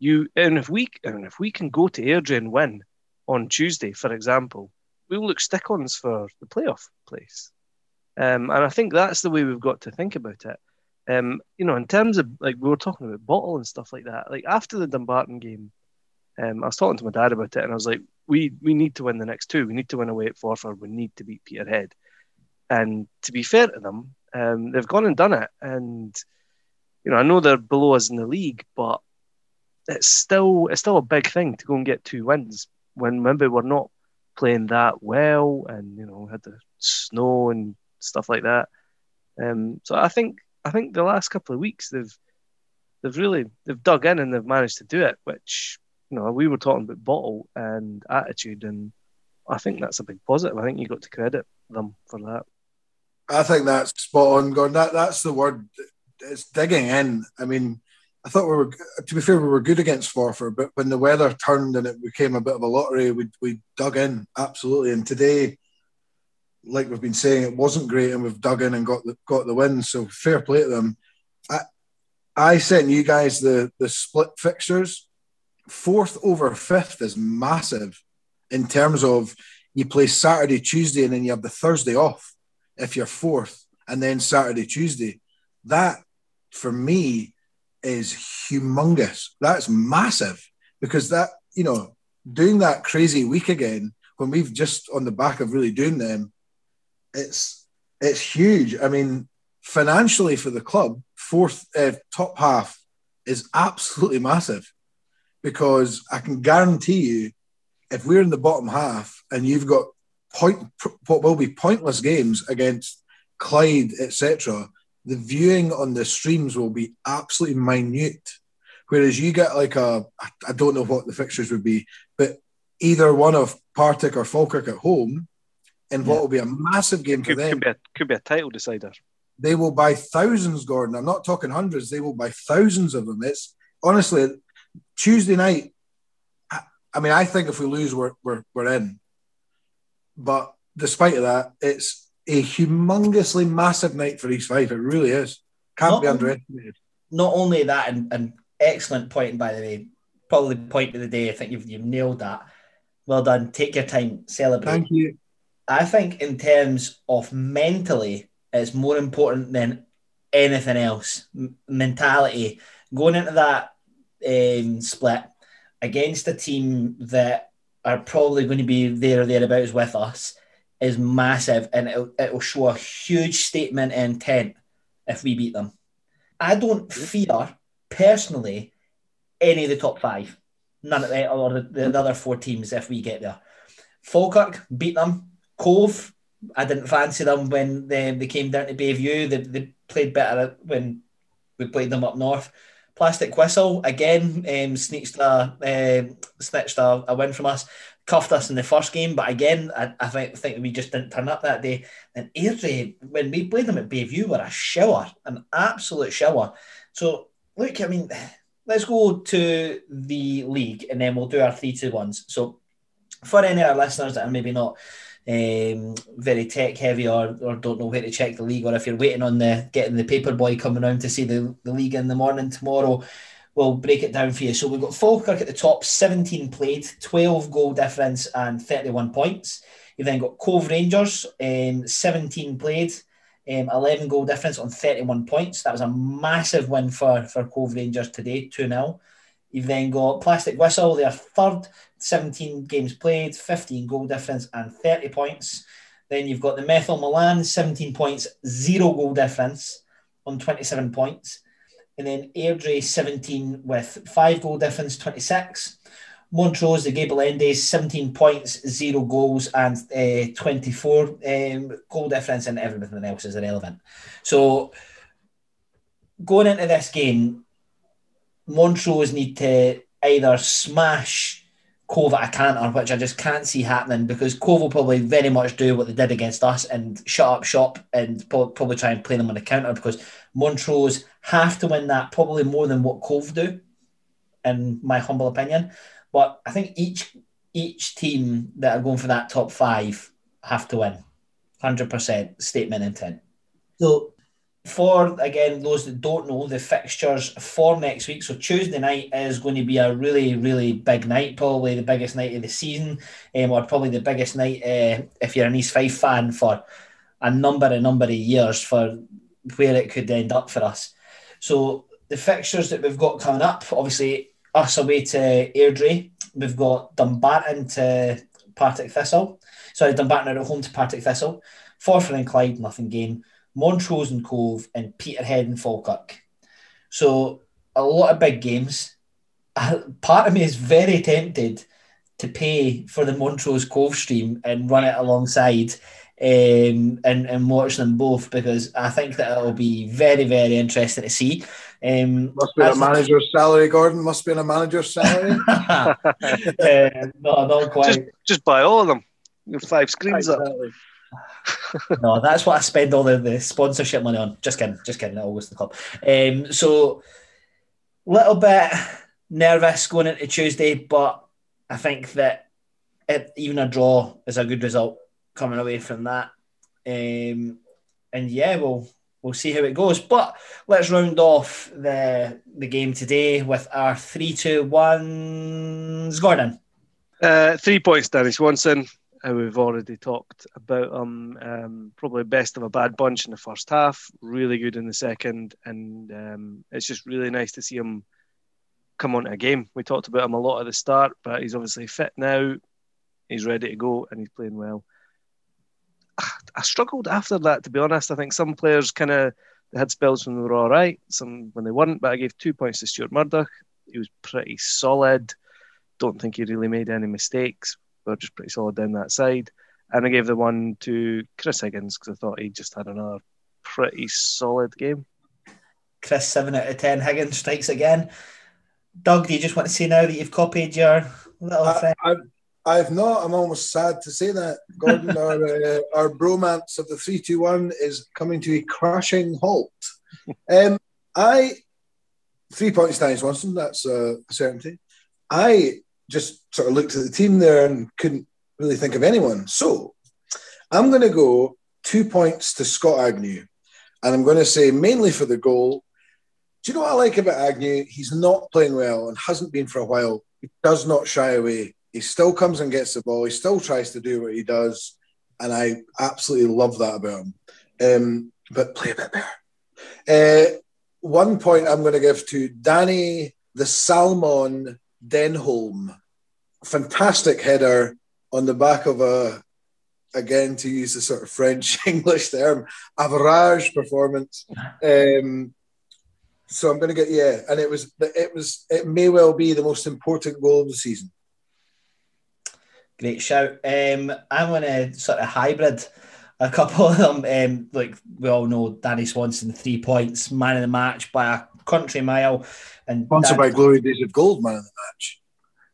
you, and if we, and if we can go to Airdrie and win on Tuesday, for example, we'll look stick-ons for the playoff place. Um, and I think that's the way we've got to think about it. Um, you know, in terms of like we were talking about bottle and stuff like that. Like after the Dumbarton game, um, I was talking to my dad about it, and I was like, "We we need to win the next two. We need to win away at Forfar. We need to beat Peterhead." And to be fair to them, um, they've gone and done it. And you know, I know they're below us in the league, but it's still it's still a big thing to go and get two wins when maybe we're not playing that well, and you know had the snow and stuff like that. Um, so I think I think the last couple of weeks they've they've really they've dug in and they've managed to do it. Which you know we were talking about bottle and attitude, and I think that's a big positive. I think you got to credit them for that. I think that's spot on. Gordon. That that's the word. It's digging in. I mean, I thought we were. To be fair, we were good against Forfar, but when the weather turned and it became a bit of a lottery, we we dug in absolutely. And today, like we've been saying, it wasn't great, and we've dug in and got the got the win. So fair play to them. I I sent you guys the the split fixtures. Fourth over fifth is massive in terms of you play Saturday, Tuesday, and then you have the Thursday off if you're fourth, and then Saturday, Tuesday. That for me is humongous. That's massive because that, you know, doing that crazy week again when we've just on the back of really doing them, it's it's huge. I mean, financially for the club, fourth uh, top half is absolutely massive because I can guarantee you, if we're in the bottom half and you've got point what will be pointless games against Clyde, etc., the viewing on the streams will be absolutely minute. Whereas you get like a, I don't know what the fixtures would be, but either one of Partick or Falkirk at home, and what will be a massive game could, for them. Could be, a, could be a title decider. They will buy thousands, Gordon. I'm not talking hundreds. They will buy thousands of them. It's honestly Tuesday night. I, I mean, I think if we lose, we're, we're, we're in. But despite of that, it's a humongously massive night for East Fife. It really is. Can't Not be only- underestimated. Not only that, and, and excellent point, by the way, probably the point of the day. I think you've, you've nailed that. Well done. Take your time, celebrate. Thank you. I think in terms of mentally, it's more important than anything else. M- mentality going into that um, split against a team that are probably going to be there or thereabouts with us is massive, and it'll, it'll show a huge statement of intent if we beat them. I don't fear personally any of the top five, none of the or the, the other four teams if we get there. Falkirk beat them. Cove, I didn't fancy them when they, they came down to Bayview. They, they played better when we played them up north. Plastic Whistle again um, snitched a um snitched a, a win from us, cuffed us in the first game, but again I, I think, think we just didn't turn up that day. And Airdrie, when we played them at Bayview, were a shower, an absolute shower. So look, I mean, let's go to the league and then we'll do our three two ones. So for any of our listeners that are maybe not um, very tech heavy or, or don't know where to check the league, or if you're waiting on the getting the paper boy coming around to see the, the league in the morning tomorrow, we'll break it down for you. So we've got Falkirk at the top, 17 played, 12 goal difference, and 31 points. You've then got Cove Rangers, um, 17 played, um, 11 goal difference on 31 points. That was a massive win for, for Cove Rangers today, 2 0. You've then got Plastic Whistle, they're third, 17 games played, 15 goal difference, and 30 points. Then you've got the Methil Milan, 17 points, zero goal difference on 27 points. And then Airdrie, 17 with five goal difference, 26. Montrose, the Gable Endies, 17 points, zero goals, and uh, 24 um, goal difference, and everything else is irrelevant. So going into this game, Montrose need to either smash Cove at a canter, which I just can't see happening because Cove will probably very much do what they did against us and shut up shop and probably try and play them on the counter because Montrose have to win that probably more than what Cove do, in my humble opinion. But I think each each team that are going for that top five have to win, hundred percent statement intent. So for again those that don't know the fixtures for next week so tuesday night is going to be a really really big night probably the biggest night of the season um, or probably the biggest night uh, if you're an east fife fan for a number a number of years for where it could end up for us so the fixtures that we've got coming up obviously us away to airdrie we've got dumbarton to partick thistle sorry dumbarton are at home to partick thistle forfar and clyde nothing game Montrose and Cove, and Peterhead and Falkirk. So a lot of big games. Part of me is very tempted to pay for the Montrose Cove stream and run it alongside um, and, and watch them both because I think that it'll be very, very interesting to see. Um, Must be a manager's salary, Gordon. Must be a manager's salary. uh, no, not quite. Just, just buy all of them. Five screens up. No, that's what I spend all the, the sponsorship money on. Just kidding, just kidding. It always the club. Um, so little bit nervous going into Tuesday, but I think that it, even a draw is a good result coming away from that. Um, and yeah, we'll we'll see how it goes. But let's round off the the game today with our three, two, ones. Gordon. Uh, three points, Danny Swanson. Uh, we've already talked about him. Um, probably best of a bad bunch in the first half. Really good in the second, and um, it's just really nice to see him come onto a game. We talked about him a lot at the start, but he's obviously fit now. He's ready to go, and he's playing well. I struggled after that, to be honest. I think some players kind of had spells when they were all right, some when they weren't. But I gave two points to Stuart Murdoch. He was pretty solid. Don't think he really made any mistakes. But just pretty solid down that side. And I gave the one to Chris Higgins because I thought he just had another pretty solid game. Chris, seven out of ten. Higgins strikes again. Doug, do you just want to say now that you've copied your little I, friend? I, I've not. I'm almost sad to say that, Gordon. our, uh, our bromance of the three two one is coming to a crashing halt. Um, I three points, Danny Swanson. That's a certainty. I just sort of looked at the team there and couldn't really think of anyone. So I'm going to go two points to Scott Agnew, and I'm going to say mainly for the goal. Do you know what I like about Agnew? He's not playing well and hasn't been for a while. He does not shy away he still comes and gets the ball. He still tries to do what he does, and I absolutely love that about him. Um, but play a bit better. Uh, one point I'm going to give to Danny the Salmon Denholm. Fantastic header on the back of a, again to use the sort of French English term, average performance. Um, so I'm going to get yeah, and it was it was it may well be the most important goal of the season. Great shout. Um, I'm going to sort of hybrid a couple of them. Um, like we all know, Danny Swanson, three points, man of the match by a country mile. And Sponsored by Glory Days of Gold, man of the match.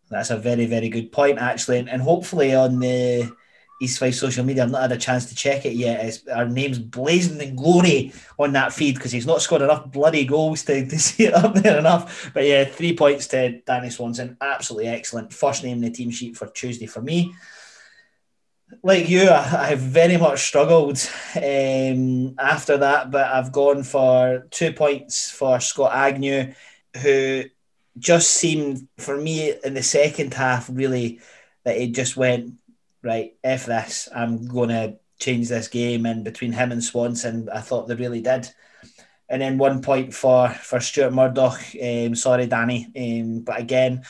That's a very, very good point, actually. And, and hopefully on the East Fife social media. I've not had a chance to check it yet. It's, our name's blazing in glory on that feed because he's not scored enough bloody goals to, to see it up there enough. But yeah, three points to Danny Swanson. Absolutely excellent. First name in the team sheet for Tuesday for me. Like you, I, have very much struggled um, after that, but I've gone for two points for Scott Agnew, who just seemed for me in the second half really that it just went right, F this, I'm going to change this game. And between him and Swanson, I thought they really did. And then one point for, for Stuart Murdoch. Um, sorry, Danny. Um, but again,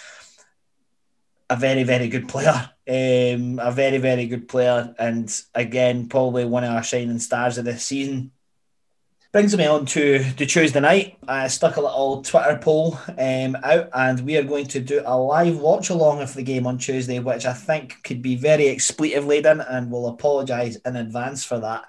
a very, very good player. Um, a very, very good player. And again, probably one of our shining stars of this season. Brings me on to the Tuesday night. I stuck a little Twitter poll um, out, and we are going to do a live watch along of the game on Tuesday, which I think could be very expletive laden, and we'll apologise in advance for that.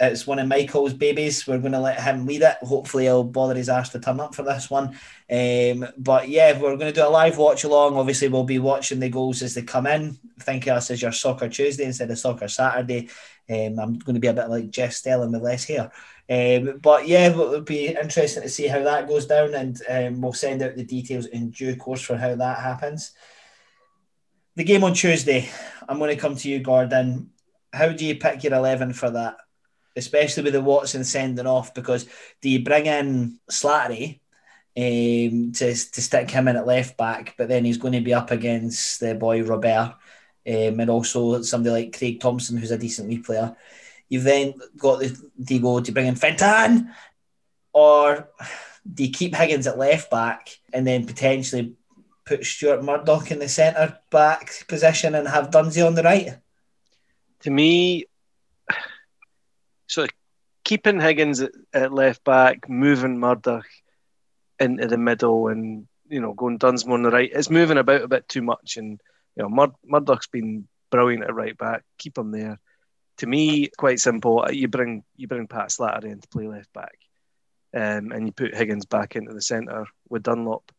It's one of Michael's babies. We're going to let him lead it. Hopefully, he'll bother his ass to turn up for this one. Um, but yeah, we're going to do a live watch along. Obviously, we'll be watching the goals as they come in. Think of us as your Soccer Tuesday instead of Soccer Saturday. Um, I'm going to be a bit like Jeff Stelling with less hair. Um, but yeah, it'll be interesting to see how that goes down, and um, we'll send out the details in due course for how that happens. The game on Tuesday, I'm going to come to you, Gordon. How do you pick your 11 for that? Especially with the Watson sending off, because do you bring in Slattery um, to, to stick him in at left back, but then he's going to be up against the boy Robert um, and also somebody like Craig Thompson, who's a decent wee player. You've then got the do you go to bring in Fintan, or do you keep Higgins at left back and then potentially put Stuart Murdoch in the centre back position and have Dunsey on the right? To me, so keeping Higgins at, at left back, moving Murdoch into the middle, and you know going Dunsmore on the right, it's moving about a bit too much and You know, Mur- Murdoch's been brilliant at right back. Keep him there. To me, quite simple. You bring you bring Pat Slattery in to play left back, um, and you put Higgins back into the centre with Dunlop.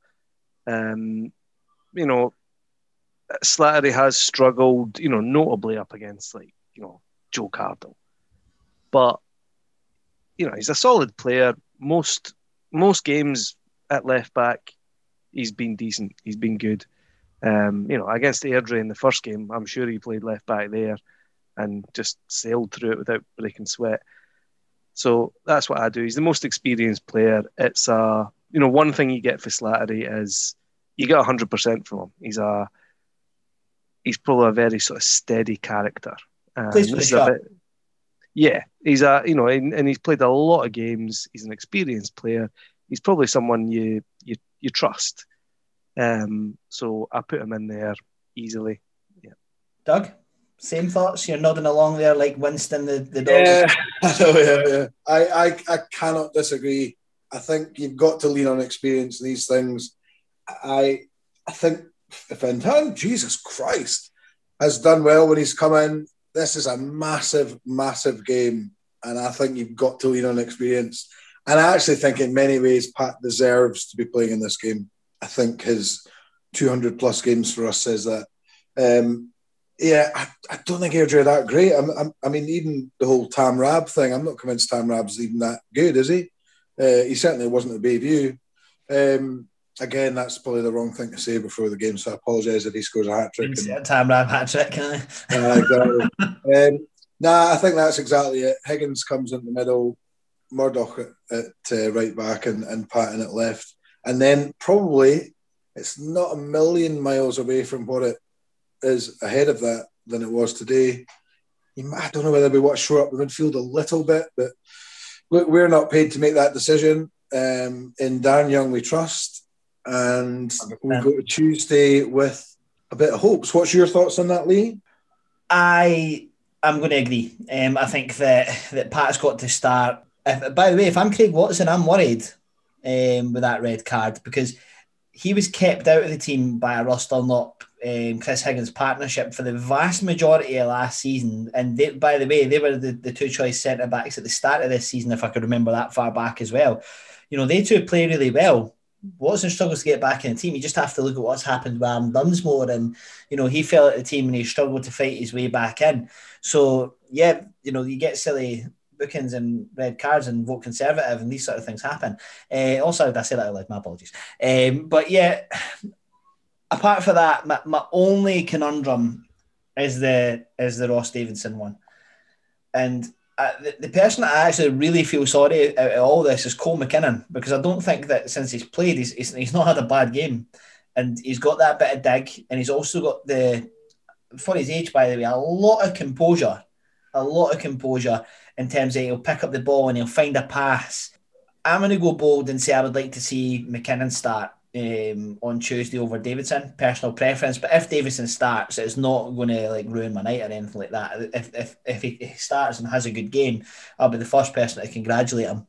Um, you know, Slattery has struggled, you know, notably up against like you know Joe Cardle, but you know he's a solid player. Most most games at left back, he's been decent. He's been good. Um, you know, against Airdrie in the first game, I'm sure he played left back there and just sailed through it without breaking sweat. So that's what I do. He's the most experienced player. It's a you know one thing you get for Slattery is you get hundred percent from him. He's a he's probably a very sort of steady character. Um, Plays for the shot. bit, yeah, he's a you know, and, and he's played a lot of games. He's an experienced player. He's probably someone you you you trust. Um, so I put him in there easily. Yeah. Doug, same thoughts. You're nodding along there like Winston the, the dog. Yeah, I yeah, yeah. I, I, I cannot disagree. I think you've got to lean on experience in these things. I I think Fintan, Jesus Christ, has done well when he's come in. This is a massive, massive game, and I think you've got to lean on experience. And I actually think, in many ways, Pat deserves to be playing in this game. I think his 200 plus games for us says that. Um, yeah, I, I don't think Airdrie are that great. I'm, I'm, I mean, even the whole Tam Rab thing, I'm not convinced Tam Rab's even that good, is he? Uh, he certainly wasn't at Bayview. Um, again, that's probably the wrong thing to say before the game, so I apologise if he scores a hat trick. Time Ram hat trick. Can I? exactly. um, nah, I think that's exactly it. Higgins comes in the middle, Murdoch at, at uh, right back, and, and Patton at left. And then probably it's not a million miles away from what it is ahead of that than it was today. I don't know whether we want to shore up the midfield a little bit, but look, we're not paid to make that decision. Um, in Dan Young, we trust, and we go to Tuesday with a bit of hopes. What's your thoughts on that, Lee? I am going to agree. Um, I think that that Pat's got to start. If, by the way, if I'm Craig Watson, I'm worried um, with that red card because he was kept out of the team by a Ross Dunlop, um, Chris Higgins partnership for the vast majority of last season. And they, by the way, they were the, the two choice centre backs at the start of this season, if I could remember that far back as well. You know, they two play really well. Watson struggles to get back in the team. You just have to look at what's happened with Aaron Dunsmore, and you know he fell at the team and he struggled to fight his way back in. So yeah, you know you get silly bookings and red cards and vote conservative, and these sort of things happen. Uh, also, I say that out loud? My apologies. Um, but yeah, apart from that, my, my only conundrum is the is the Ross Davidson one, and the, person that I actually really feel sorry out of all this is Cole McKinnon because I don't think that since he's played, he's, he's, he's not had a bad game, and he's got that bit of dig, and he's also got the for his age, by the way, a lot of composure, a lot of composure in terms of he'll pick up the ball and he'll find a pass. I'm going to go bold and say I would like to see McKinnon start um, on Tuesday over Davidson. Personal preference, but if Davidson starts, it's not going to like ruin my night or anything like that. If if if he, starts and has a good game, I'll be the first person to congratulate him.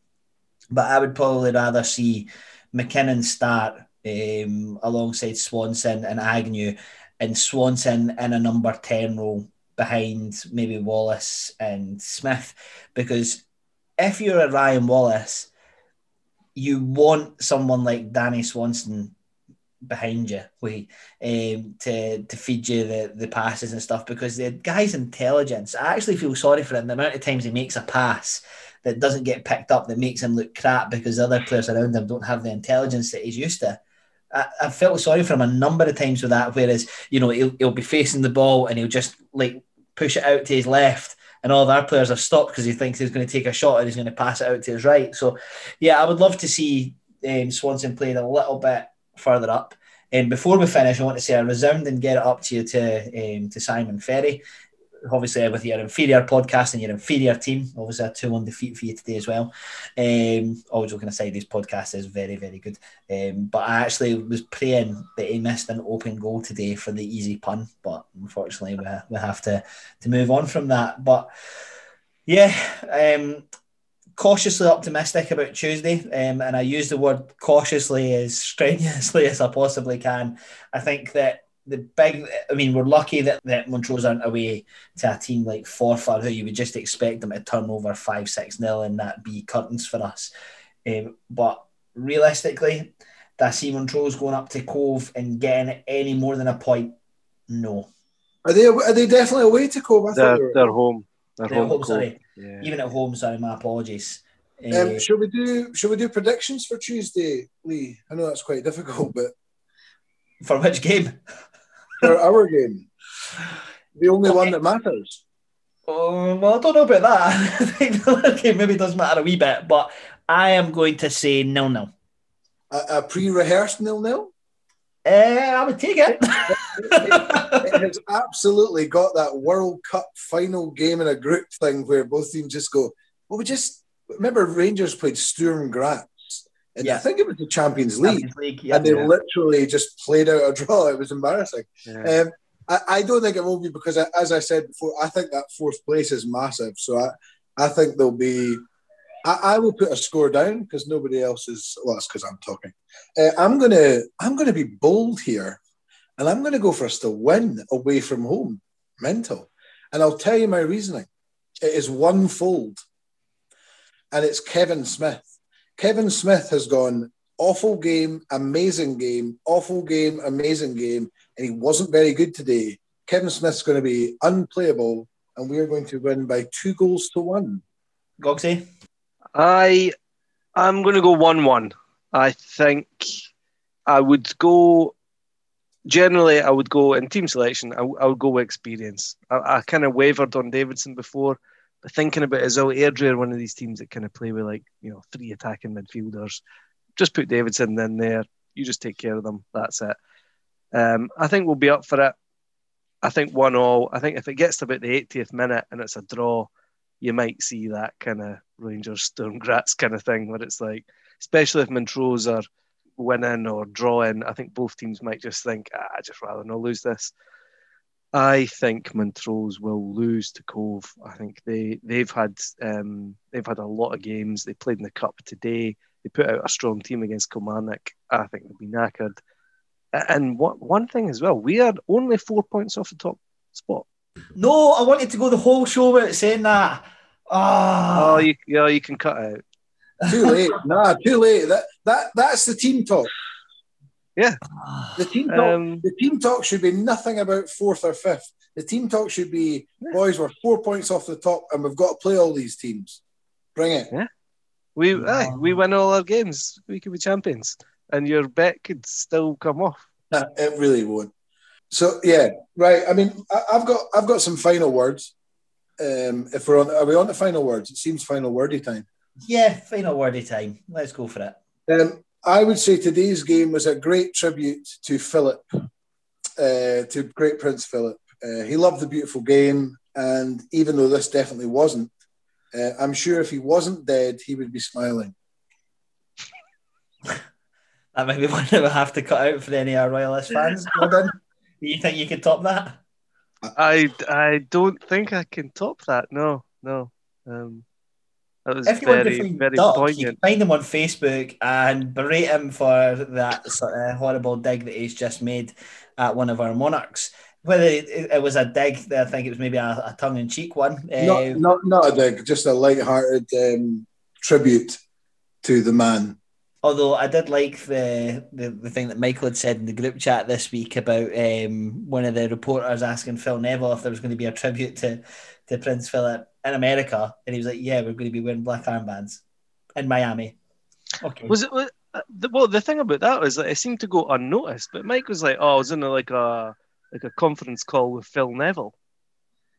But I would probably rather see McKinnon start um, alongside Swanson and Agnew, and Swanson in a number ten role behind maybe Wallace and Smith, because if you're a Ryan Wallace you want someone like Danny Swanson behind you we, um, to to feed you the, the passes and stuff because the guy's intelligence. I actually feel sorry for him. The amount of times he makes a pass that doesn't get picked up that makes him look crap because the other players around him don't have the intelligence that he's used to. I, I felt sorry for him a number of times with that. Whereas you know he'll, he'll be facing the ball and he'll just like push it out to his left and all of our players have stopped because he thinks he's going to take a shot and he's going to pass it out to his right. So, yeah, I would love to see um, Swanson played a little bit further up. And before we finish, I want to say a resounding get it up to you to um, to Simon Ferry. Obviously, with your inferior podcast and your inferior team, obviously a two-one defeat for you today as well. Um, always joking aside, this podcast is very, very good. Um, but I actually was praying that he missed an open goal today for the easy pun, but unfortunately, we, we have to to move on from that. But yeah, um, cautiously optimistic about Tuesday, um, and I use the word cautiously as strenuously as I possibly can. I think that the big. I mean, we're lucky that, that Montrose aren't away to a team like Forfar, who you would just expect them to turn over five six nil and that be curtains for us. Um, but realistically, do I see Montrose going up to Cove and getting any more than a point? No. Are they are they definitely away to Cove? I They're, they were. they're home. They're, They're home. home, sorry. Yeah. Even at home, sorry, my apologies. Um, Uh, should we do should we do predictions for Tuesday, Lee? I know that's quite difficult, but for which game? For our game, the only one that matters. Oh, well, I don't know about that. I think the other game maybe does matter a wee bit, but I am going to say nil nil. A, a pre-rehearsed nil nil. Uh, I would take it. It has absolutely got that World Cup final game in a group thing where both teams just go. Well, we just remember Rangers played Sturm Graz, and I think it was the Champions League. Champions League, yeah. and they Yeah. literally just played out a draw. It was embarrassing. Yeah. Um, I, I don't think it will be because, I, as I said before, I think that fourth place is massive. So I, I think there'll be. I, I will put a score down because nobody else is. Well, that's because I'm talking. Uh, I'm gonna. I'm gonna be bold here, and I'm gonna go for us to win away from home. Mental, and I'll tell you my reasoning. It is one fold, and it's Kevin Smith. Kevin Smith has gone awful game, amazing game, awful game, amazing game, and he wasn't very good today. Kevin Smith's going to be unplayable, and we are going to win by two goals to one. Gogsy? I I'm going to go one one. I think I would go. Generally, I would go in team selection. I, I would go with experience. I, I kind of wavered on Davidson before, but thinking about it as well, Airdrie are one of these teams that kind of play with like you know three attacking midfielders. Just put Davidson in there. You just take care of them. That's it. Um, I think we'll be up for it. I think one all. I think if it gets to about the 80th minute and it's a draw, you might see that kind of Rangers Sturm Graz kind of thing where it's like, especially if Montrose are winning or drawing, I think both teams might just think, ah, I just rather not lose this. I think Montrose will lose to Cove. I think they they've had um, they've had a lot of games. They played in the cup today. They put out a strong team against Kilmarnock. I think they'll be knackered. And what, one thing as well, we are only four points off the top spot. No, I wanted to go the whole show without saying that. Ah, Oh, you, yeah, you can cut out. Too late. nah, too late. That that that's the team talk. Ah. The team talk. Um, the team talk should be nothing about fourth or fifth. The team talk should be, boys, we're four points off the top, and we've got to play all these teams. Bring it. Yeah. We No. aye, we win all our games. We could be champions, and your bet could still come off. Nah, it really won't. So yeah, right. I mean, I, I've got I've got some final words. Um, if we're on, are we on the final words? It seems final wordy time. yeah, final wordy time. Let's go for it. Um, I would say today's game was a great tribute to Philip, uh, to great Prince Philip. Uh, he loved the beautiful game, and even though this definitely wasn't, uh, I'm sure if he wasn't dead, he would be smiling. That might be one that we'll have to cut out for any of our Royalist fans. Gordon, you think you could top that? I I don't think I can top that. No, no. Um, that was If you want to very find very Duck, you can poignant. find him on Facebook and berate him for that sort of horrible dig that he's just made at one of our monarchs. Whether it, it was a dig, I think it was maybe a, a tongue-in-cheek one. Not, Uh, not, not a dig, just a light-hearted um, tribute to the man. Although I did like the, the the thing that Michael had said in the group chat this week about um, one of the reporters asking Phil Neville if there was going to be a tribute to, to Prince Philip in America, and he was like, "Yeah, we're going to be wearing black armbands in Miami." Okay. Was it? was- uh, the- Well, the thing about that was that it seemed to go unnoticed. But Mike was like, "Oh, I was in a, like a like a conference call with Phil Neville."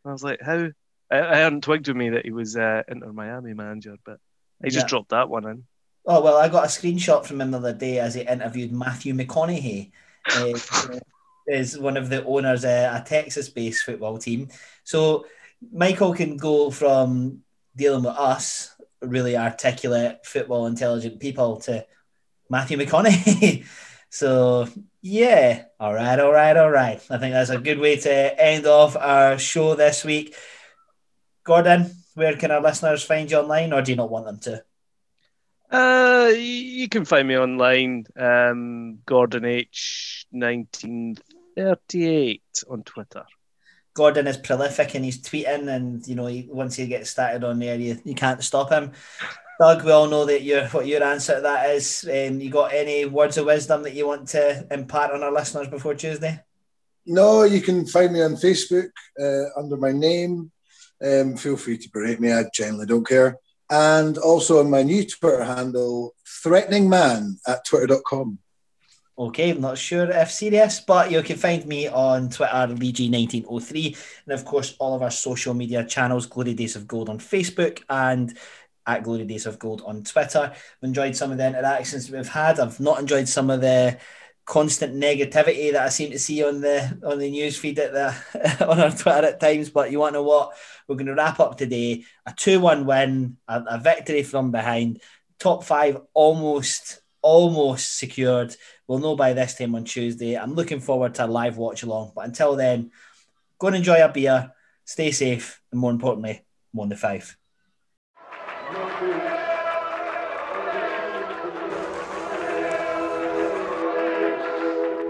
And I was like, "How?" I, I hadn't twigged with me that he was uh, Inter Miami manager, but he just dropped that one in. Oh well, I got a screenshot from him the other day as he interviewed Matthew McConaughey, uh, is one of the owners of a Texas-based football team. So Michael can go from dealing with us, really articulate, football intelligent people, to Matthew McConaughey. so yeah, all right, all right, all right. I think that's a good way to end off our show this week. Gordon, where can our listeners find you online, or do you not want them to? Uh, you can find me online, um, Gordon H nineteen thirty eight on Twitter. Gordon is prolific and he's tweeting, and you know, he, once he gets started on there, you, you can't stop him. Doug, we all know that your what your answer to that is. Um, you got any words of wisdom that you want to impart on our listeners before Tuesday? No, you can find me on Facebook uh, under my name. Um, feel free to berate me. I generally don't care. And also on my new Twitter handle, threatening man at twitter.com. Okay, I'm not sure if serious, but you can find me on Twitter, LeeG1903, and of course, all of our social media channels, Glory Days of Gold on Facebook and at Glory Days of Gold on Twitter. I've enjoyed some of the interactions we've had. I've not enjoyed some of the constant negativity that I seem to see on the on the news feed at the on our Twitter at times. But you want to know what? We're going to wrap up today. A two-one win, a, a victory from behind, top five almost almost secured. We'll know by this time on Tuesday. I'm looking forward to a live watch along. But until then, go and enjoy a beer, stay safe, and more importantly, one to five.